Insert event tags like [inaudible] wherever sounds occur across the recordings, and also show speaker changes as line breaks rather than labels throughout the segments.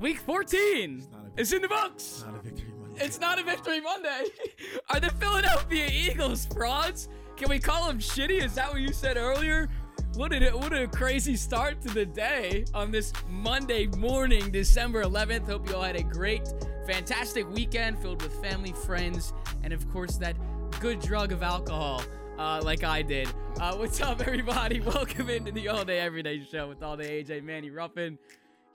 Week 14
It's
is in the books.
Not a victory Monday.
It's not a victory Monday. [laughs] Are the Philadelphia Eagles frauds? Can we call them shitty? Is that what you said earlier? What a, what a crazy start to the day on this Monday morning, December 11th. Hope you all had a great, fantastic weekend filled with family, friends, and of course that good drug of alcohol, uh, like I did. Uh, what's up, everybody? [laughs] Welcome into the All Day Everyday Show with All Day AJ Manny Ruffin.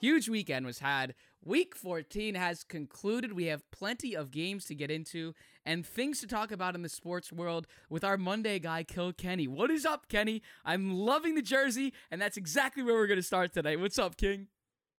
Huge weekend was had. Week 14 has concluded. We have plenty of games to get into and things to talk about in the sports world with our Monday guy, Kill Kenny. What is up, Kenny? I'm loving the jersey, and that's exactly where we're going to start today. What's up, King?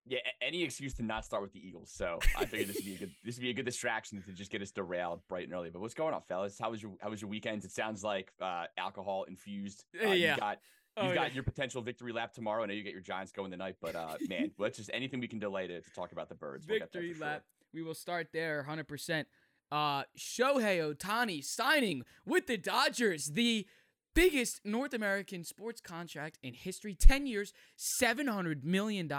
Yeah, any excuse to not start with the Eagles. So I figured this would be a good [laughs] this would be a good distraction to just get us derailed bright and early. But what's going on, fellas? How was your how was your weekend? It sounds like uh, alcohol infused. Uh,
Yeah.
You got
Oh,
you've got
yeah.
your potential victory lap tomorrow. I know you get your Giants going tonight, but uh, man, [laughs] let's just anything we can delay to, to talk about the birds. We'll
Victory
sure.
lap. We will start there 100%. Uh, Shohei Ohtani signing with the Dodgers, the biggest North American sports contract in history 10 years, $700 million.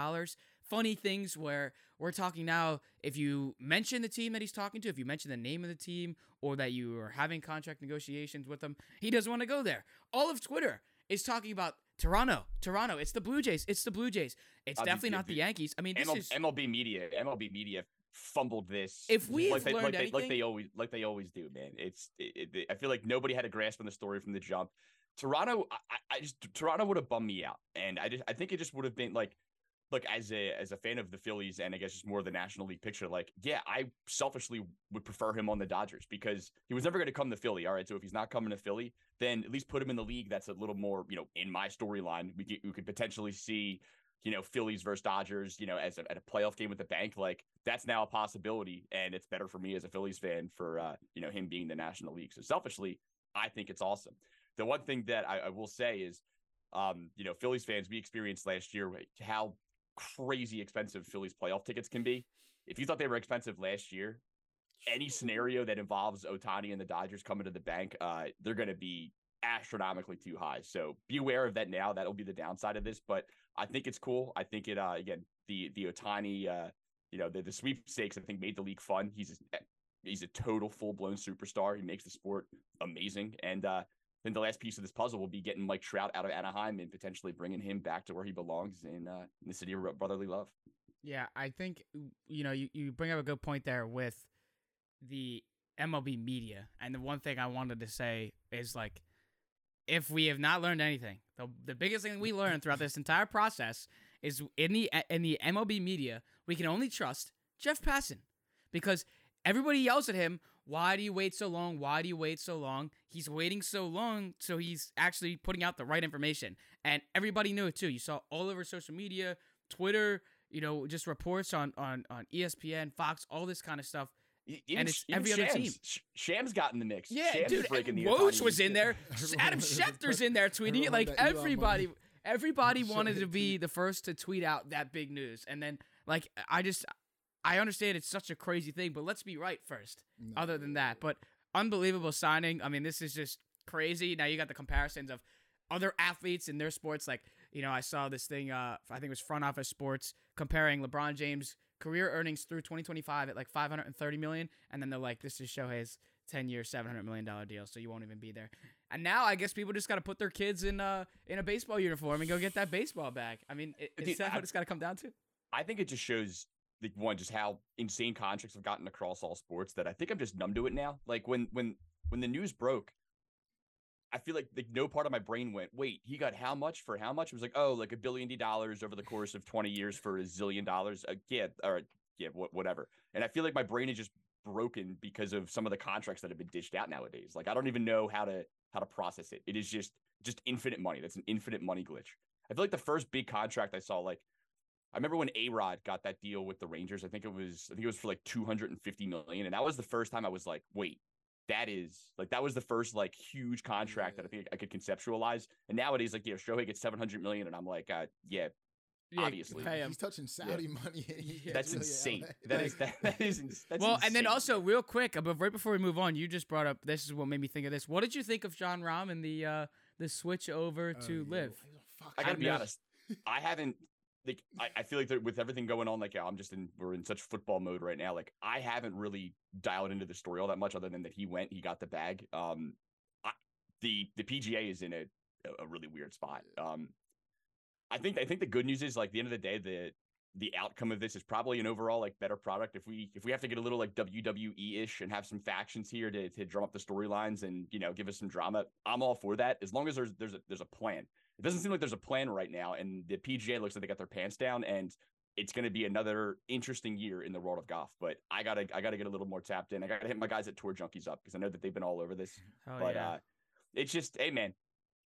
Funny things where we're talking now, if you mention the team that he's talking to, if you mention the name of the team, or that you are having contract negotiations with them, he doesn't want to go there. All of Twitter is talking about Toronto, Toronto. It's the Blue Jays. It's the Blue Jays. It's
Uh,
definitely
the-
not the
the
Yankees. I mean, this
ML,
is
MLB media, MLB media fumbled this.
If we
like they,
learned
like, they, like they always like they always do, man. It's it, it, I feel like nobody had a grasp on the story from the jump. Toronto, I, I- I just Toronto would have bummed me out, and I just I think it just would have been like. Look, as a as a fan of the Phillies and I guess just more of the National League picture, like, yeah, I selfishly would prefer him on the Dodgers because he was never going to come to Philly. All right, so if he's not coming to Philly, then at least put him in the league that's a little more, you know, in my storyline. We could, we could potentially see you know, Phillies versus Dodgers, you know, as a, at a playoff game with the bank, like that's now a possibility. And it's better for me as a Phillies fan for, uh, you know, him being the National League. So selfishly, I think it's awesome. The one thing that I, I will say is, um, you know, Phillies fans, we experienced last year how crazy expensive Phillies playoff tickets can be. If you thought they were expensive last year, any scenario that involves Ohtani and the Dodgers coming to the bank, uh, they're going to be astronomically too high. So be aware of that now. That'll be the downside of this, but I think it's cool. I think it uh again the the Ohtani uh you know the the sweepstakes I think made the league fun. He's a, he's a total full blown superstar. He makes the sport amazing. And uh then the last piece of this puzzle will be getting Mike Trout out of Anaheim and potentially bringing him back to where he belongs in uh in the city of brotherly love.
Yeah, I think you know you, you bring up a good point there with the MLB media, and the one thing I wanted to say is like, if we have not learned anything, the the biggest thing we learned throughout this entire process is in the in the MLB media, we can only trust Jeff Passan because everybody yells at him. Why do you wait so long? Why do you wait so long? He's waiting so long, so he's actually putting out the right information, and everybody knew it too. You saw all over social media, Twitter, you know, just reports on on on ESPN, Fox, all this kind of stuff.
Even,
And it's
even
every other team.
Sh- Shams got in the mix.
Yeah,
Shams
dude,
breaking the
Woj
Ohtani
was in there. [laughs] Adam
wanted-
Schefter's in there tweeting it. Like
wanted that Elon
everybody, everybody [laughs] wanted to be the first to tweet out that big news, and then like I just, I understand it's such a crazy thing, but let's be right first.
No.
Other than that, but unbelievable signing. I mean, this is just crazy. Now you got the comparisons of other athletes in their sports. Like you know, I saw this thing. Uh, I think it was Front Office Sports comparing LeBron James' career earnings through 2025 at like 530 million, and then they're like, "This is Shohei's 10 year, 700 million dollar deal, so you won't even be there." And now I guess people just got to put their kids in uh in a baseball uniform and go get that baseball back. I mean, i- is
Dude,
that
I-
what it's got to come down to?
I think it just shows like one just how insane contracts have gotten across all sports that I think I'm just numb to it now. Like when when when the news broke, I feel like like no part of my brain went, wait, he got how much for how much? It was like, oh, like a billion dollars over the course of 20 years for a zillion dollars. Uh, yeah, or yeah, wha- whatever. And I feel like my brain is just broken because of some of the contracts that have been dished out nowadays. Like I don't even know how to how to process it. It is just just infinite money. That's an infinite money glitch. I feel like the first big contract I saw, like I remember when A Rod got that deal with the Rangers. I think it was I think it was for like 250 million. And that was the first time I was like, wait, that is like that was the first like huge contract that I think I could conceptualize. And nowadays, like, you know, Shohei gets 700 million, and I'm like, uh, yeah, Obviously.
pay 'em.
He's touching Saudi money.
Yeah,
that's
really
insane.
LA.
That is that, that is ins- that's
well, and then also real quick, uh, but right before we move on, you just brought up this is what made me think of this. What did you think of Jon Rahm and the uh the switch over
Oh,
to
yeah.
live?
Fuck,
I gotta be honest. I haven't like I, I feel like that with everything going on, like yeah, I'm just in we're in such football mode right now. Like I haven't really dialed into the story all that much, other than that he went, he got the bag. Um, I, the the PGA is in a a really weird spot. Um, I think I think the good news is like the end of the day, the the outcome of this is probably an overall like better product. If we if we have to get a little like WWE ish and have some factions here to to drum up the storylines and you know give us some drama, I'm all for that as long as there's there's a there's a plan. It doesn't seem like there's a plan right now, and the PGA looks like they got their pants down, and it's going to be another interesting year in the world of golf. But I gotta I gotta get a little more tapped in. I gotta hit my guys at Tour Junkies up because I know that they've been all over this. [laughs] But
yeah.
uh, it's just hey man,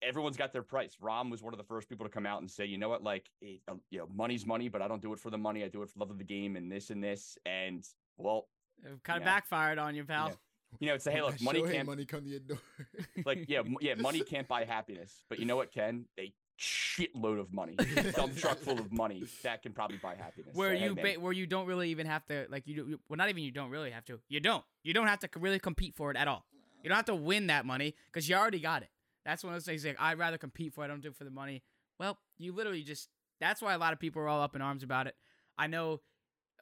everyone's got their price. Rahm was one of the first people to come out and say, you know what, like it, uh, you know, money's money, but I don't do it for the money. I do it for love of the game and this and this. And well,
It kind of
yeah.
backfired on you, pal.
Yeah. you know, it's a hey, look, money
Shohei
can't
money come to your door. [laughs]
like yeah, m- yeah, money can't buy happiness. But you know what can? A shitload of money, [laughs] dump truck full of money that can probably buy happiness.
Where
So,
you
man,
ba- where you don't really even have to like you, do, you well not even you don't really have to you don't you don't have to really compete for it at all. You don't have to win that money because you already got it. That's one of those things like I'd rather compete for it. I don't do it for the money. Well, you literally just that's why a lot of people are all up in arms about it. I know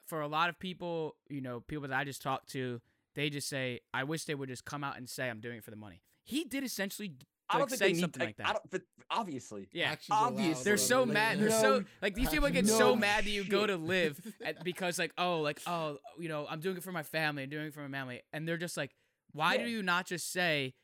for a lot of people, you know, people that I just talked to, they just say, I wish they would just come out and say I'm doing it for the money. He did essentially d-
I
like,
don't think
say
they need
something
to,
like
I
that.
don't, but obviously,
Yeah.
Actions are
They're so
Like,
mad. They're
no,
so like these people get so mad that you go to live [laughs] at, because like oh like oh you know I'm doing it for my family. I'm doing it for my family, and they're just like, why do you not just say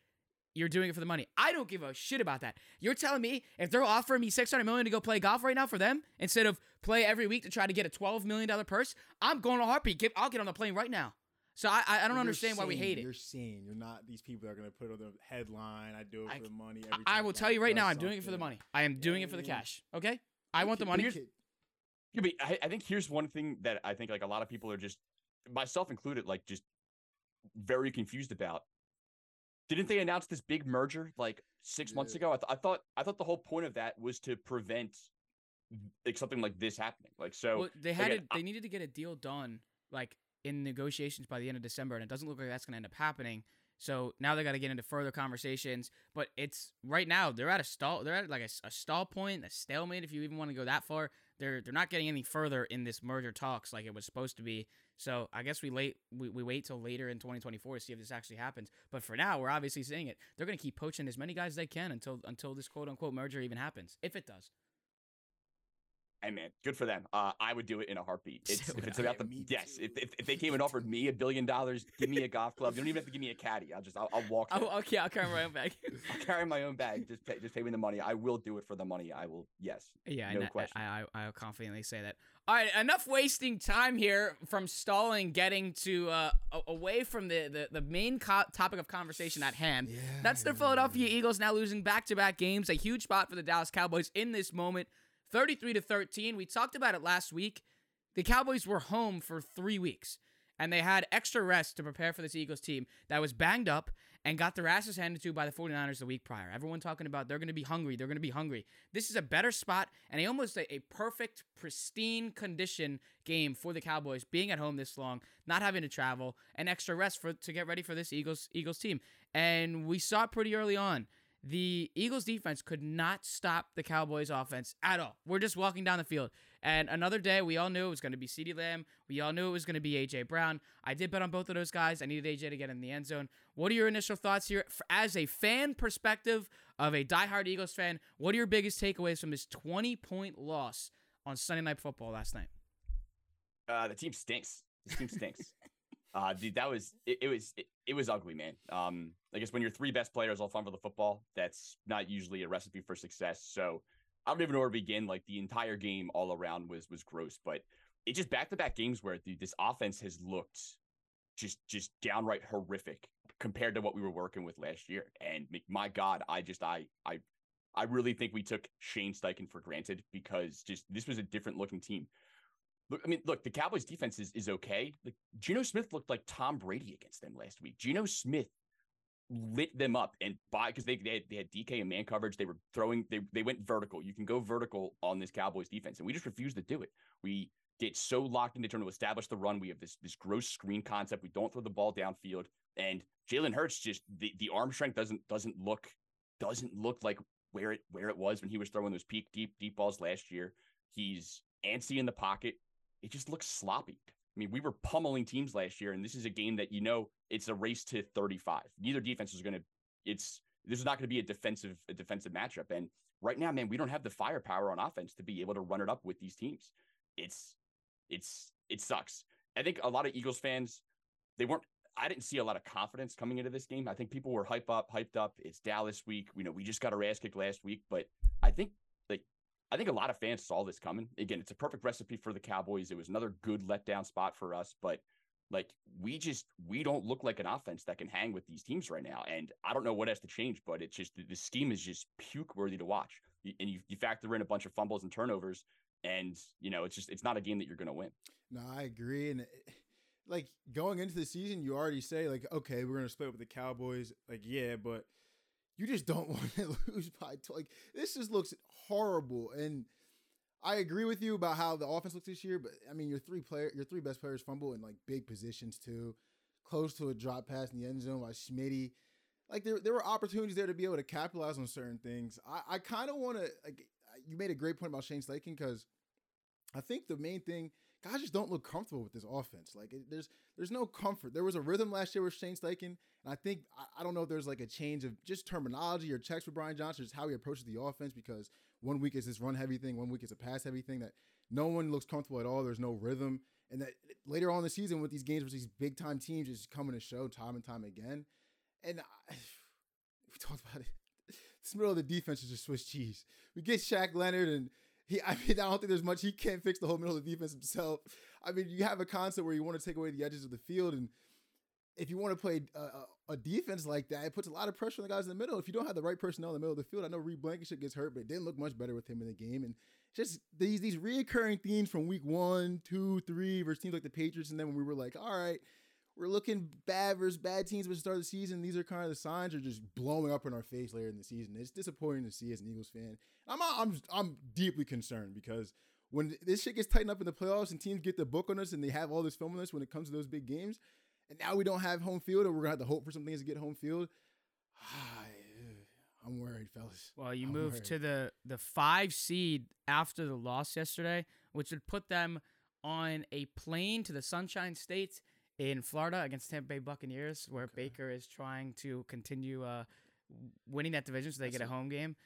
you're doing it for the money? I don't give a shit about that. You're telling me if they're offering me 600 million to go play golf right now for them instead of play every week to try to get a 12 million dollar purse, I'm going to heartbeat. Get, I'll get on the plane right now. So I I, I don't
You're
understand why we hate it.
You're seeing You're not these people that are gonna put on the headline. I do it
I-
for the money.
I-
Every
I
time
will tell you right now, I'm doing it for the money. I am doing it for the
Yeah.
cash. Okay, I want the money.
kid.
Yeah, but I, I think here's one thing that I think like a lot of people are just, myself included, like just very confused about. Didn't they announce this big merger like six months ago? I, th- I thought I thought the whole point of that was to prevent like something like this happening. Like so,
Well, they had
again,
to, they needed to get a deal done like in negotiations by the end of December, and it doesn't look like that's going to end up happening. So now they got to get into further conversations. But it's right now they're at a stall. They're at like a, a stall point, a stalemate, if you even want to go that far. They're they're not getting any further in this merger talks like it was supposed to be. So I guess we late we, we wait till later in 2024 to see if this actually happens. But for now, we're obviously seeing it. They're going to keep poaching as many guys as they can until until this quote unquote merger even happens, if it does.
Hey man, good for them. Uh, I would do it in a heartbeat. [laughs] It's,
So
if it's about the
Me
yes, if, if, if they came and offered me a billion dollars, give me a golf club. You don't even have to give me a caddy. I'll just I'll, I'll walk.
Oh, okay, I'll carry my own bag. [laughs]
I'll carry my own bag. Just pay, just pay me the money. I will do it for the money. I will. Yes.
Yeah,
No
and I-
question.
I, I, I'll confidently say that. All right, enough wasting time here from stalling, getting to uh, away from the the, the main co- topic of conversation at hand.
Yeah,
That's the
yeah,
Philadelphia
yeah.
Eagles now losing back to back games. A huge spot for the Dallas Cowboys in this moment, thirty three to thirteen. We talked about it last week. The Cowboys were home for three weeks, and they had extra rest to prepare for this Eagles team that was banged up and got their asses handed to by the 49ers the week prior. Everyone talking about they're going to be hungry. They're going to be hungry. This is a better spot and a almost a, a perfect, pristine condition game for the Cowboys being at home this long, not having to travel, and extra rest for to get ready for this Eagles Eagles team. And we saw it pretty early on. The Eagles defense could not stop the Cowboys offense at all. We're just walking down the field. And another day, we all knew it was going to be CeeDee Lamb. We all knew it was going to be A.J. Brown. I did bet on both of those guys. I needed A.J. to get in the end zone. What are your initial thoughts here? As a fan perspective of a diehard Eagles fan, what are your biggest takeaways from this 20 point loss on Sunday Night Football last night?
Uh, the team stinks. This team stinks. Uh, dude, that was it, it was it, it was ugly, man. Um, I guess when your three best players all fumble the football, that's not usually a recipe for success. So I don't even know where to begin. Like the entire game all around was was gross, but it just back to back games where dude, this offense has looked just just downright horrific compared to what we were working with last year. And my God, I just I I I really think we took Shane Steichen for granted because just this was a different looking team. Look, I mean, look, the Cowboys defense is, is okay. Like Geno Smith looked like Tom Brady against them last week. Geno Smith lit them up and by because they, they had, they had DK and man coverage. They were throwing they they went vertical. You can go vertical on this Cowboys defense, and we just refused to do it. We get so locked into trying to establish the run. We have this this gross screen concept. We don't throw the ball downfield, and Jalen Hurts just the, the arm strength doesn't doesn't look doesn't look like where it where it was when he was throwing those peak deep deep balls last year. He's antsy in the pocket. It just looks sloppy. I mean, we were pummeling teams last year, and this is a game that you know it's a race to 35. Neither defense is going to. It's this is not going to be a defensive a defensive matchup. And right now, man, we don't have the firepower on offense to be able to run it up with these teams. It's it's it sucks. I think a lot of Eagles fans they weren't. I didn't see a lot of confidence coming into this game. I think people were hype up, hyped up. It's Dallas week. You know, we just got our ass kicked last week, but I think like I think a lot of fans saw this coming. Again, it's a perfect recipe for the Cowboys. It was another good letdown spot for us, but like we just we don't look like an offense that can hang with these teams right now. And I don't know what has to change, but it's just the scheme is just puke worthy to watch. And you, you factor in a bunch of fumbles and turnovers, and you know it's just it's not a game that you're going to win.
No, I agree. And like going into the season, you already say like, okay, we're to split up with the Cowboys. Like, yeah, but you just don't [laughs] want to lose by like this just looks horrible. And I agree with you about how the offense looks this year, but I mean your three player your three best players fumble in like big positions too. Close to a drop pass in the end zone by Schmitty. Like there, there were opportunities there to be able to capitalize on certain things. I, I kind of want to like you made a great point about Shane Steichen because I think the main thing guys just don't look comfortable with this offense. Like it, there's there's no comfort. There was a rhythm last year with Shane Steichen, and I think I, I, don't know if there's like a change of just terminology or checks with Brian Johnson, just how he approaches the offense. Because one week is this run heavy thing, one week is a pass heavy thing that no one looks comfortable at all. There's no rhythm, and that later on in the season with these games with these big time teams just coming to show time and time again. And I, [sighs] we talked about it. [laughs] This middle of the defense is just Swiss cheese. We get Shaq Leonard and he, I mean, I don't think there's much he can't fix the whole middle of the defense himself. I mean, you have a concept where you want to take away the edges of the field, and if you want to play a, a, defense like that, it puts a lot of pressure on the guys in the middle. If you don't have the right personnel in the middle of the field, I know Reed Blankenship gets hurt, but it didn't look much better with him in the game. And just these these reoccurring themes from week one, two, three versus teams like the Patriots, and then when we were like, all right, we're looking bad versus bad teams at the start of the season. These are kind of the signs are just blowing up in our face later in the season. It's disappointing to see as an Eagles fan. I'm I'm I'm deeply concerned because when this shit gets tightened up in the playoffs and teams get the book on us and they have all this film on us when it comes to those big games, and now we don't have home field or we're gonna have to hope for some things to get home field. [sighs] I'm worried, fellas.
Well, you
I'm
moved
worried.
to the the five seed after the loss yesterday, which would put them on a plane to the Sunshine State in Florida against Tampa Bay Buccaneers, where
Okay.
Baker is trying to continue uh, winning that division so they
That's
get a home game.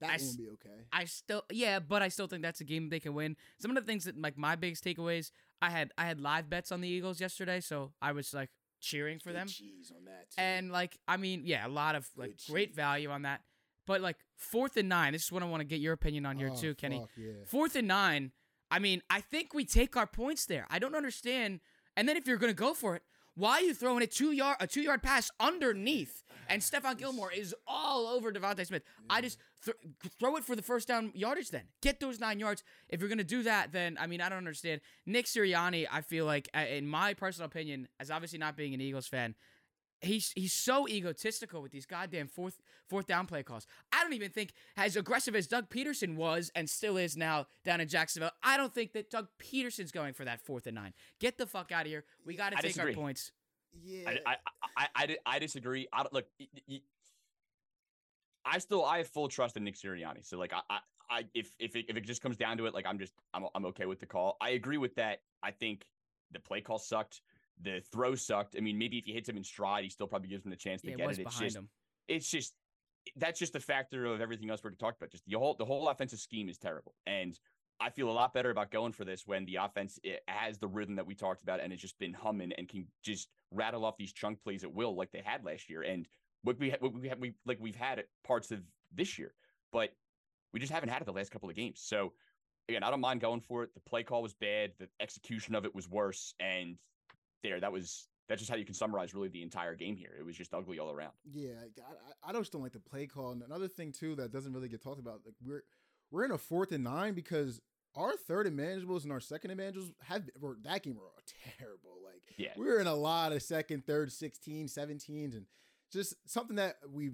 That
I
won't be okay.
I still yeah, but I still think that's a game they can win. Some of the things that like my biggest takeaways, I had I had live bets on the Eagles yesterday, so I was like cheering for
Good
them.
cheese on that. Too.
And like I mean, yeah, a lot of like
Good
great
cheese.
value on that. But like fourth and nine, this is what I want to get your opinion on here
Oh,
too, Kenny.
fuck, yeah.
Fourth and nine, I mean, I think we take our points there. I don't understand. And then if you're gonna go for it, why are you throwing a two yard a two yard pass underneath? And Stephon Gilmore is all over DeVonta Smith. I just th- throw it for the first down yardage. Then get those nine yards. If you're gonna do that, then I mean, I don't understand. Nick Sirianni, I feel like, uh, in my personal opinion, as obviously not being an Eagles fan, he's he's so egotistical with these goddamn fourth fourth down play calls. I don't even think as aggressive as Doug Pederson was and still is now down in Jacksonville. I don't think that Doug Pederson's going for that fourth and nine. Get the fuck out of here. We got to
I
take
disagree.
our points.
Yeah.
I, I, I, I, I disagree. I don't, look, y- y- I still I have full trust in Nick Sirianni. So like I, I, I if if it, if it just comes down to it, like I'm just I'm I'm okay with the call. I agree with that. I think the play call sucked. The throw sucked. I mean, maybe if he hits him in stride, he still probably gives him the chance to
Yeah, it
get
was
it. It's
behind
just
him.
it's just that's just a factor of everything else we're talked about. Just the whole the whole offensive scheme is terrible, and I feel a lot better about going for this when the offense it has the rhythm that we talked about and it's just been humming and can just rattle off these chunk plays at will like they had last year and what we what we have we like we've had parts of this year, but we just haven't had it the last couple of games. So again, I don't mind going for it. The play call was bad, the execution of it was worse, and there that was that's just how you can summarize really the entire game here. It was just ugly all around.
Yeah, I, I- just don't like the play call. And another thing too that doesn't really get talked about, like we're we're in a fourth and nine because our third and manageables and our second and manageables have were that game were [laughs] terrible. Like
Yeah.
we were in a lot of second, third, 16, 17s, and just something that we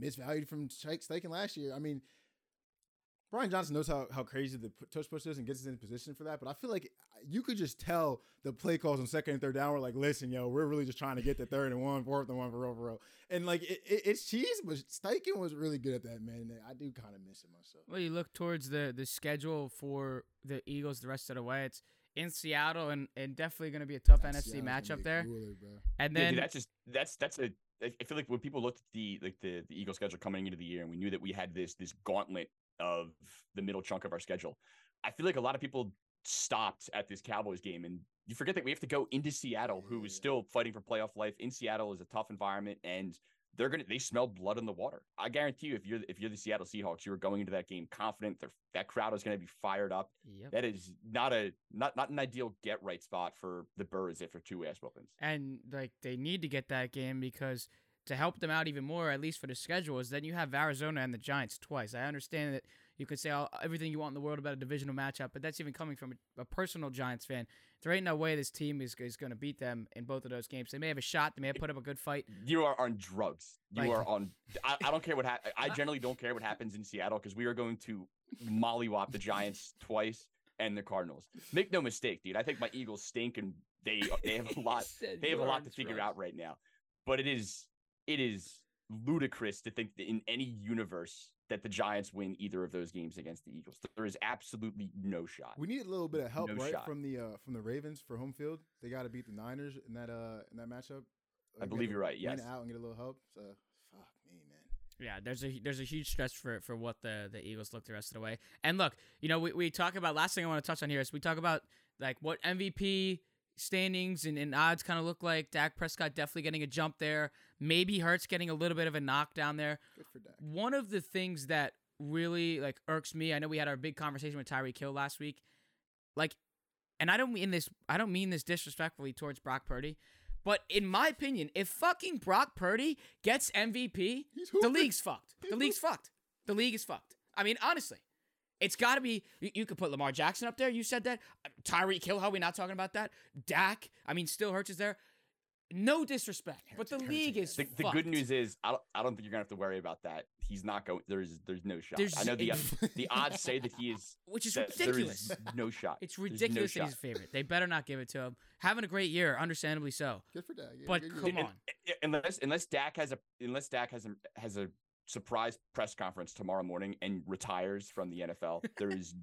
misvalued from Steichen last year. I mean, Brian Johnson knows how, how crazy the tush push is and gets us in position for that. But I feel like uh, you could just tell the play calls on second and third down were like, listen, yo, we're really just trying to get the third and one, fourth and one for row for row. And like it, it, it's cheese, but Steichen was really good at that, man. And I do kind of miss it myself.
Well, you look towards the the schedule for the Eagles the rest of the way. It's in Seattle and, and definitely going to be a tough
That
NFC
Seattle's
matchup there.
cooler, bro.
And
Yeah,
then
dude, that's just that's that's a. I I feel like when people looked at the like the the Eagle schedule coming into the year, and we knew that we had this this gauntlet of the middle chunk of our schedule. I feel like a lot of people stopped at this Cowboys game, and you forget that we have to go into Seattle, who is still fighting for playoff life. In Seattle is a tough environment, and they're gonna they smell blood in the water. I guarantee you, if you're if you're the Seattle Seahawks, you're going into that game confident. They're, that crowd is gonna be fired up.
Yep.
That is not a not not an ideal get right spot for the Birds after two ass weapons.
and like they need to get that game because to help them out even more, at least for the schedule, is then you have Arizona and the Giants twice. I understand that you could say all, everything you want in the world about a divisional matchup, but that's even coming from a, a personal Giants fan. There ain't no way this team is, is going to beat them in both of those games. They may have a shot. They may have put up a good fight.
You are on drugs. You
Like-
are on. I, I don't care what happens. I generally don't care what happens in Seattle because we are going to mollywop the Giants twice and the Cardinals. Make no mistake, dude. I think my Eagles stink and they they have a [laughs] lot. They have a lot to figure
drugs.
out right now. But it is it is ludicrous to think that in any universe that the Giants win either of those games against the Eagles. There is absolutely no shot.
We need a little bit of help,
No
right,
shot.
from the uh, from the Ravens for home field. They got to beat the Niners in that uh in that matchup.
I believe you're right,
Win
yes.
out and get a little help. So fuck me, man.
Yeah, there's a there's a huge stretch for for what the the Eagles look the rest of the way. And look, you know, we, we talk about last thing I want to touch on here is we talk about like what MVP standings and, and odds kind of look like. Dak Prescott definitely getting a jump there. Maybe Hurts getting a little bit of a knockdown there.
Good for Dak.
One of the things that really like irks me, I know we had our big conversation with Tyreek Hill last week. Like and I don't mean this I don't mean this disrespectfully towards Brock Purdy, but in my opinion, if fucking Brock Purdy gets MVP, the league's fucked. The league's fucked. The league is fucked. I mean, honestly, it's got to be. You, you could put Lamar Jackson up there. You said that. Tyree Tyreek Hill. How are we not talking about that? Dak. I mean, still Hurts is there. No disrespect, but the league is
The, the good news is I don't, I don't think you're gonna have to worry about that. He's not going. There's there's no shot.
There's-
I know the uh, the odds say that he is. [laughs]
which is ridiculous.
is [laughs] no shot.
It's
There's no
ridiculous that he's a favorite. They better not give it to him. Having a great year, understandably so.
Good for Dak. Yeah,
But come on.
unless unless Dak has a unless Dak has a has a surprise press conference tomorrow morning and retires from the NFL, there is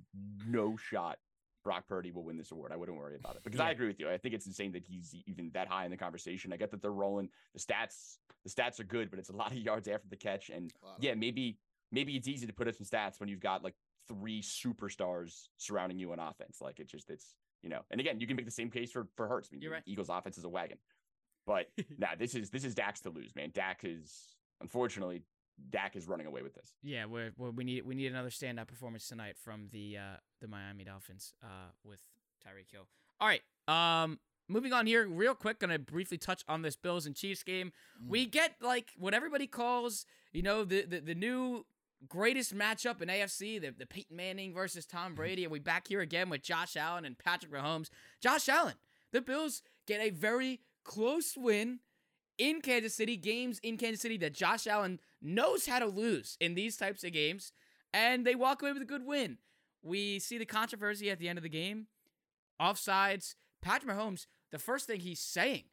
no shot Brock Purdy will win this award. I wouldn't worry about it because I agree with you. I think it's insane that he's even that high in the conversation. I get that they're rolling the stats. The stats are good, but it's a lot of yards after the catch. And
A lot of
yeah, maybe maybe it's easy to put up some stats when you've got like three superstars surrounding you on offense. Like it just it's you know. And again, you can make the same case for for Hurts. I mean,
You're right.
Eagles offense is a wagon, [laughs] but nah, this is this is Dak's to lose, man. Dak's is unfortunately Dak is running away with this.
Yeah, we're, we're, we need we need another standout performance tonight from the uh, the Miami Dolphins uh, with Tyreek Hill. All right, um, moving on here, real quick. Gonna briefly touch on this Bills and Chiefs game.
Mm.
We get like what everybody calls, you know, the the, the new greatest matchup in AFC, the, the Peyton Manning versus Tom [laughs] Brady, and we back here again with Josh Allen and Patrick Mahomes. Josh Allen, the Bills get a very close win in Kansas City, games in Kansas City that Josh Allen knows how to lose in these types of games, and they walk away with a good win. We see the controversy at the end of the game, offsides. Patrick Mahomes, the first thing he's saying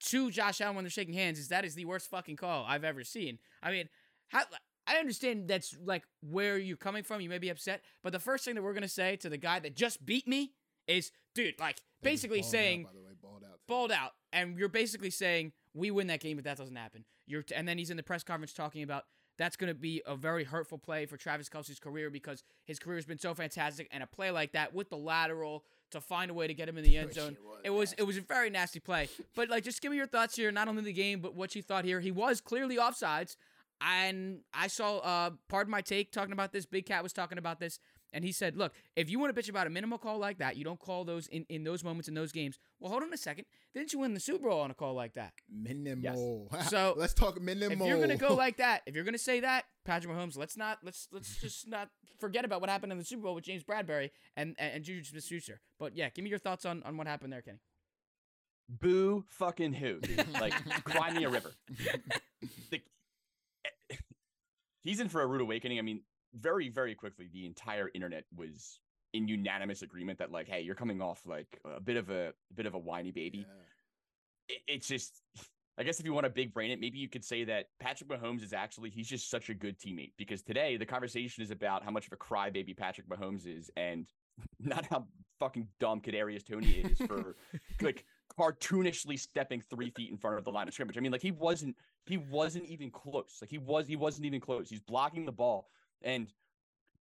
to Josh Allen when they're shaking hands is that is the worst fucking call I've ever seen. I mean, how, I understand that's like where you're coming from. You may be upset, but the first thing that we're gonna say to the guy that just beat me is, dude, like basically
balled out,
saying
by the way, balled out.
balled out, and you're basically saying we win that game but that doesn't happen. You're t- and then he's in the press conference talking about that's going to be a very hurtful play for Travis Kelce's career because his career has been so fantastic, and a play like that with the lateral to find a way to get him in the end zone.
shit was
It was, it was a very nasty play. [laughs] But like, just give me your thoughts here, not only the game, but what you thought here. He was clearly offsides, and I saw uh, pardon my take talking about this. Big Cat was talking about this, and he said, "Look, if you want to bitch about a minimal call like that, you don't call those in, in those moments in those games. Well, hold on a second. Didn't you win the Super Bowl on a call like that?
Minimal. [laughs]
So,
let's talk minimal.
If you're gonna go [laughs] like that, if you're gonna say that, Patrick Mahomes, let's not let's let's just not forget about what happened in the Super Bowl with James Bradberry and and, and Juju Smith-Schuster. But yeah, give me your thoughts on on what happened there, Kenny.
Boo fucking who? Like [laughs] cry me a river. Like, eh, he's in for a rude awakening. I mean, very very quickly the entire internet was in unanimous agreement that like, hey, you're coming off like a bit of a, a bit of a whiny baby.
Yeah.
It, it's just. I guess if you want to big brain it, maybe you could say that Patrick Mahomes is actually he's just such a good teammate because today the conversation is about how much of a crybaby Patrick Mahomes is and [laughs] not how fucking dumb Kadarius Toney is for [laughs] like cartoonishly stepping three feet in front of the line of scrimmage. I mean, like he wasn't he wasn't even close. Like he was he wasn't even close. He's blocking the ball. And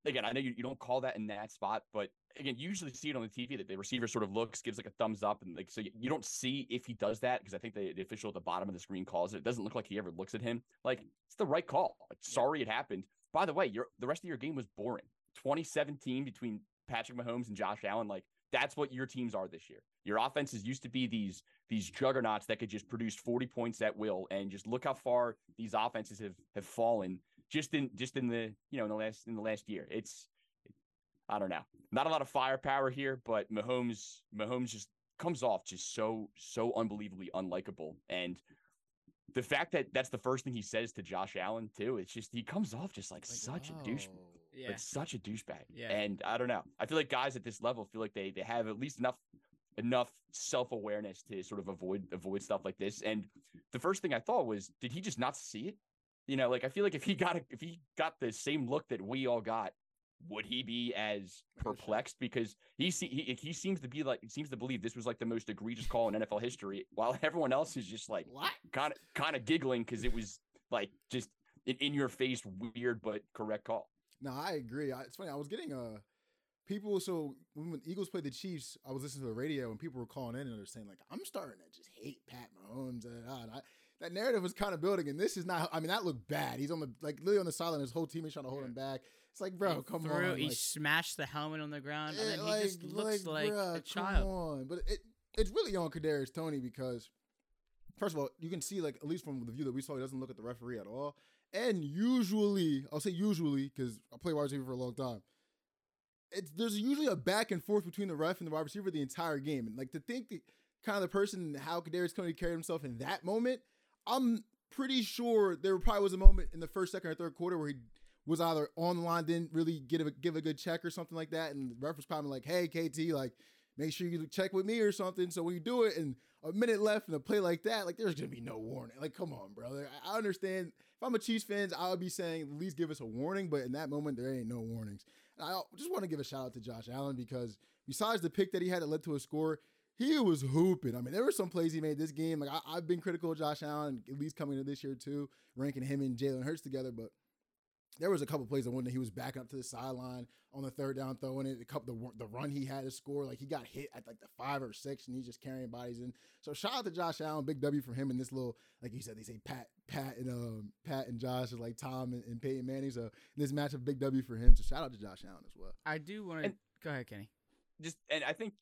again, I know you, you don't call that in that spot, but again, you usually see it on the TV that the receiver sort of looks, gives like a thumbs up, and like so you, you don't see if he does that because I think the, the official at the bottom of the screen calls it. It doesn't look like he ever looks at him. Like it's the right call. Like, sorry it happened. By the way, your the rest of your game was boring. 2017 between Patrick Mahomes and Josh Allen, like that's what your teams are this year. Your offenses used to be these these juggernauts that could just produce 40 points at will, and just look how far these offenses have have fallen just in just in the you know in the last in the last year. It's I don't know, not a lot of firepower here, but Mahomes Mahomes just comes off just so so unbelievably unlikable, and the fact that that's the first thing he says to Josh Allen too, it's just he comes off just like, such a douche.
Yeah.
like such a douchebag.
Yeah.
And I don't know. I feel like guys at this level feel like they they have at least enough enough self-awareness to sort of avoid avoid stuff like this. And the first thing I thought was, did he just not see it? You know, like I feel like if he got a, if he got the same look that we all got, would he be as perplexed? Because he see, he he seems to be like he seems to believe this was like the most egregious call in NFL history, while everyone else is just like
What?
kind of kind of giggling because it was like just an in your face weird but correct call.
No, I agree. I, it's funny. I was getting uh people. So when the Eagles played the Chiefs, I was listening to the radio and people were calling in and they're saying like, "I'm starting to just hate Pat Mahomes." And, and I, that narrative was kind of building, and this is not. I mean, that looked bad. He's on the like literally on the sideline. His whole team is trying to hold him back. It's like, bro,
He
come
threw-
on.
He
like-
smashed the helmet on the ground, and
Yeah,
then he just looks like,
bruh,
a child.
Come on. But it, it's really on Kadarius Toney because, first of all, you can see like at least from the view that we saw, he doesn't look at the referee at all. And usually, I'll say usually because I play wide receiver for a long time. It's there's usually a back and forth between the ref and the wide receiver the entire game, and like to think that kind of the person how Kadarius Toney carried himself in that moment, I'm pretty sure there probably was a moment in the first, second, or third quarter where he was either on the line, didn't really get a, give a good check or something like that, and the ref was probably like, "Hey, KT, like make sure you check with me or something." So when you do it, and a minute left in a play like that, like there's gonna be no warning. Like, come on, brother. I understand. If I'm a Chiefs fan, I would be saying at least give us a warning, but in that moment, there ain't no warnings. And I just want to give a shout out to Josh Allen because besides the pick that he had that led to a score, he was hooping. I mean, there were some plays he made this game. Like I, I've been critical of Josh Allen, at least coming into this year too, ranking him and Jalen Hurts together, but there was a couple plays that one that he was backing up to the sideline on the third down, throwing it. A couple the the run he had to score, like he got hit at like the five or six, and he's just carrying bodies in. So shout out to Josh Allen, big W for him in this little, like you said, they say Pat, Pat and um Pat and Josh is like Tom and, and Peyton Manning. So in this matchup, big W for him. So shout out to Josh Allen as well.
I do want to go ahead, Kenny.
just and I think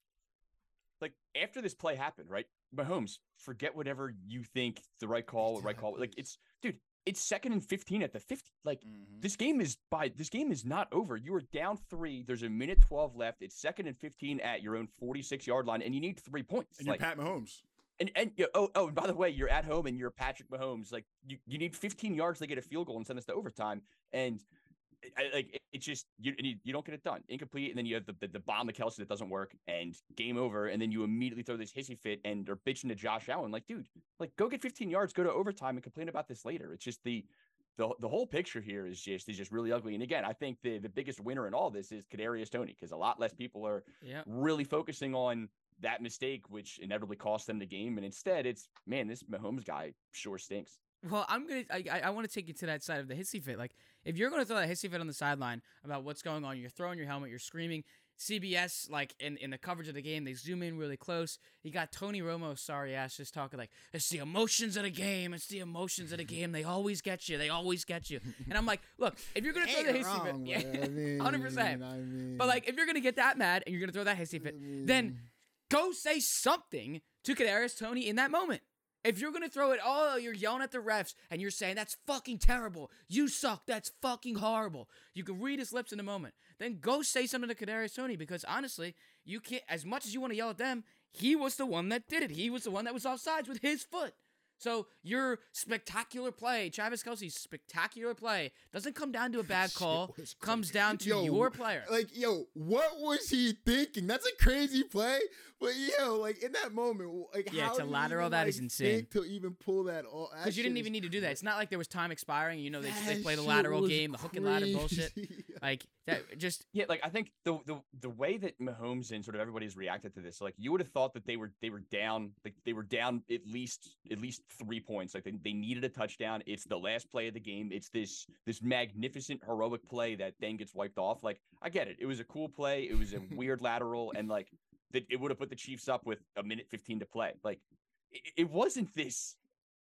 like after this play happened, right? Mahomes, forget whatever you think the right call, the right call. Like it's dude, it's second and 15 at the 50. Like mm-hmm. this game is by this game is not over. You are down three. There's a minute 12 left. It's second and 15 at your own 46 yard line, and you need three points.
And you're
like,
Pat Mahomes.
and and oh oh, and by the way, you're at home and you're Patrick Mahomes. Like you, you need 15 yards to get a field goal and send us to overtime. And I, like it, it's just you, and you you don't get it done, incomplete, and then you have the, the the bomb to Kelce that doesn't work, and game over. And then you immediately throw this hissy fit and are bitching to Josh Allen. Like, dude, like go get 15 yards, go to overtime, and complain about this later. It's just the the, the whole picture here is just is just really ugly. And again, I think the the biggest winner in all this is Kadarius Toney because a lot less people are
Yeah.
really focusing on that mistake, which inevitably cost them the game. And instead, it's man, this Mahomes guy sure stinks.
Well, I'm gonna. I, I, I want to take you to that side of the hissy fit. Like, if you're gonna throw that hissy fit on the sideline about what's going on, you're throwing your helmet, you're screaming. CBS, like in, in the coverage of the game, they zoom in really close. You got Tony Romo, sorry ass, just talking like, it's the emotions of the game. It's the emotions of the [laughs] game. They always get you. They always get you. And I'm like, look, if you're gonna throw the hissy fit,
but [laughs] I mean,
100%.
I mean,
But like, if you're gonna get that mad and you're gonna throw that hissy fit, then go say something to Kadarius Toney in that moment. If you're gonna throw it, oh, you're yelling at the refs and you're saying that's fucking terrible. You suck. That's fucking horrible. You can read his lips in a moment. Then go say something to Kadarius Toney because honestly, you can't. As much as you want to yell at them, he was the one that did it. He was the one that was offsides with his foot. So your spectacular play, Travis Kelce's spectacular play, doesn't come down to a [laughs] bad call. Comes down to
Yo,
your player.
Like, yo, what was he thinking? That's a crazy play. But yo, like in that moment, like
Yeah,
how
it's a lateral,
even,
that
like,
is insane.
To even pull that off,
Because you didn't even need to do that. It's not like there was time expiring. You know, they, they play the lateral game, the hook and ladder bullshit. [laughs] Like that, uh, just
Yeah, like I think the the the way that Mahomes and sort of everybody's reacted to this, like you would have thought that they were they were down, like they were down at least at least three points. Like they, they needed a touchdown. It's the last play of the game. It's this this magnificent heroic play that then gets wiped off. Like I get it. It was a cool play. It was a [laughs] weird lateral, and like that it would have put the Chiefs up with a minute fifteen to play. Like it, it wasn't this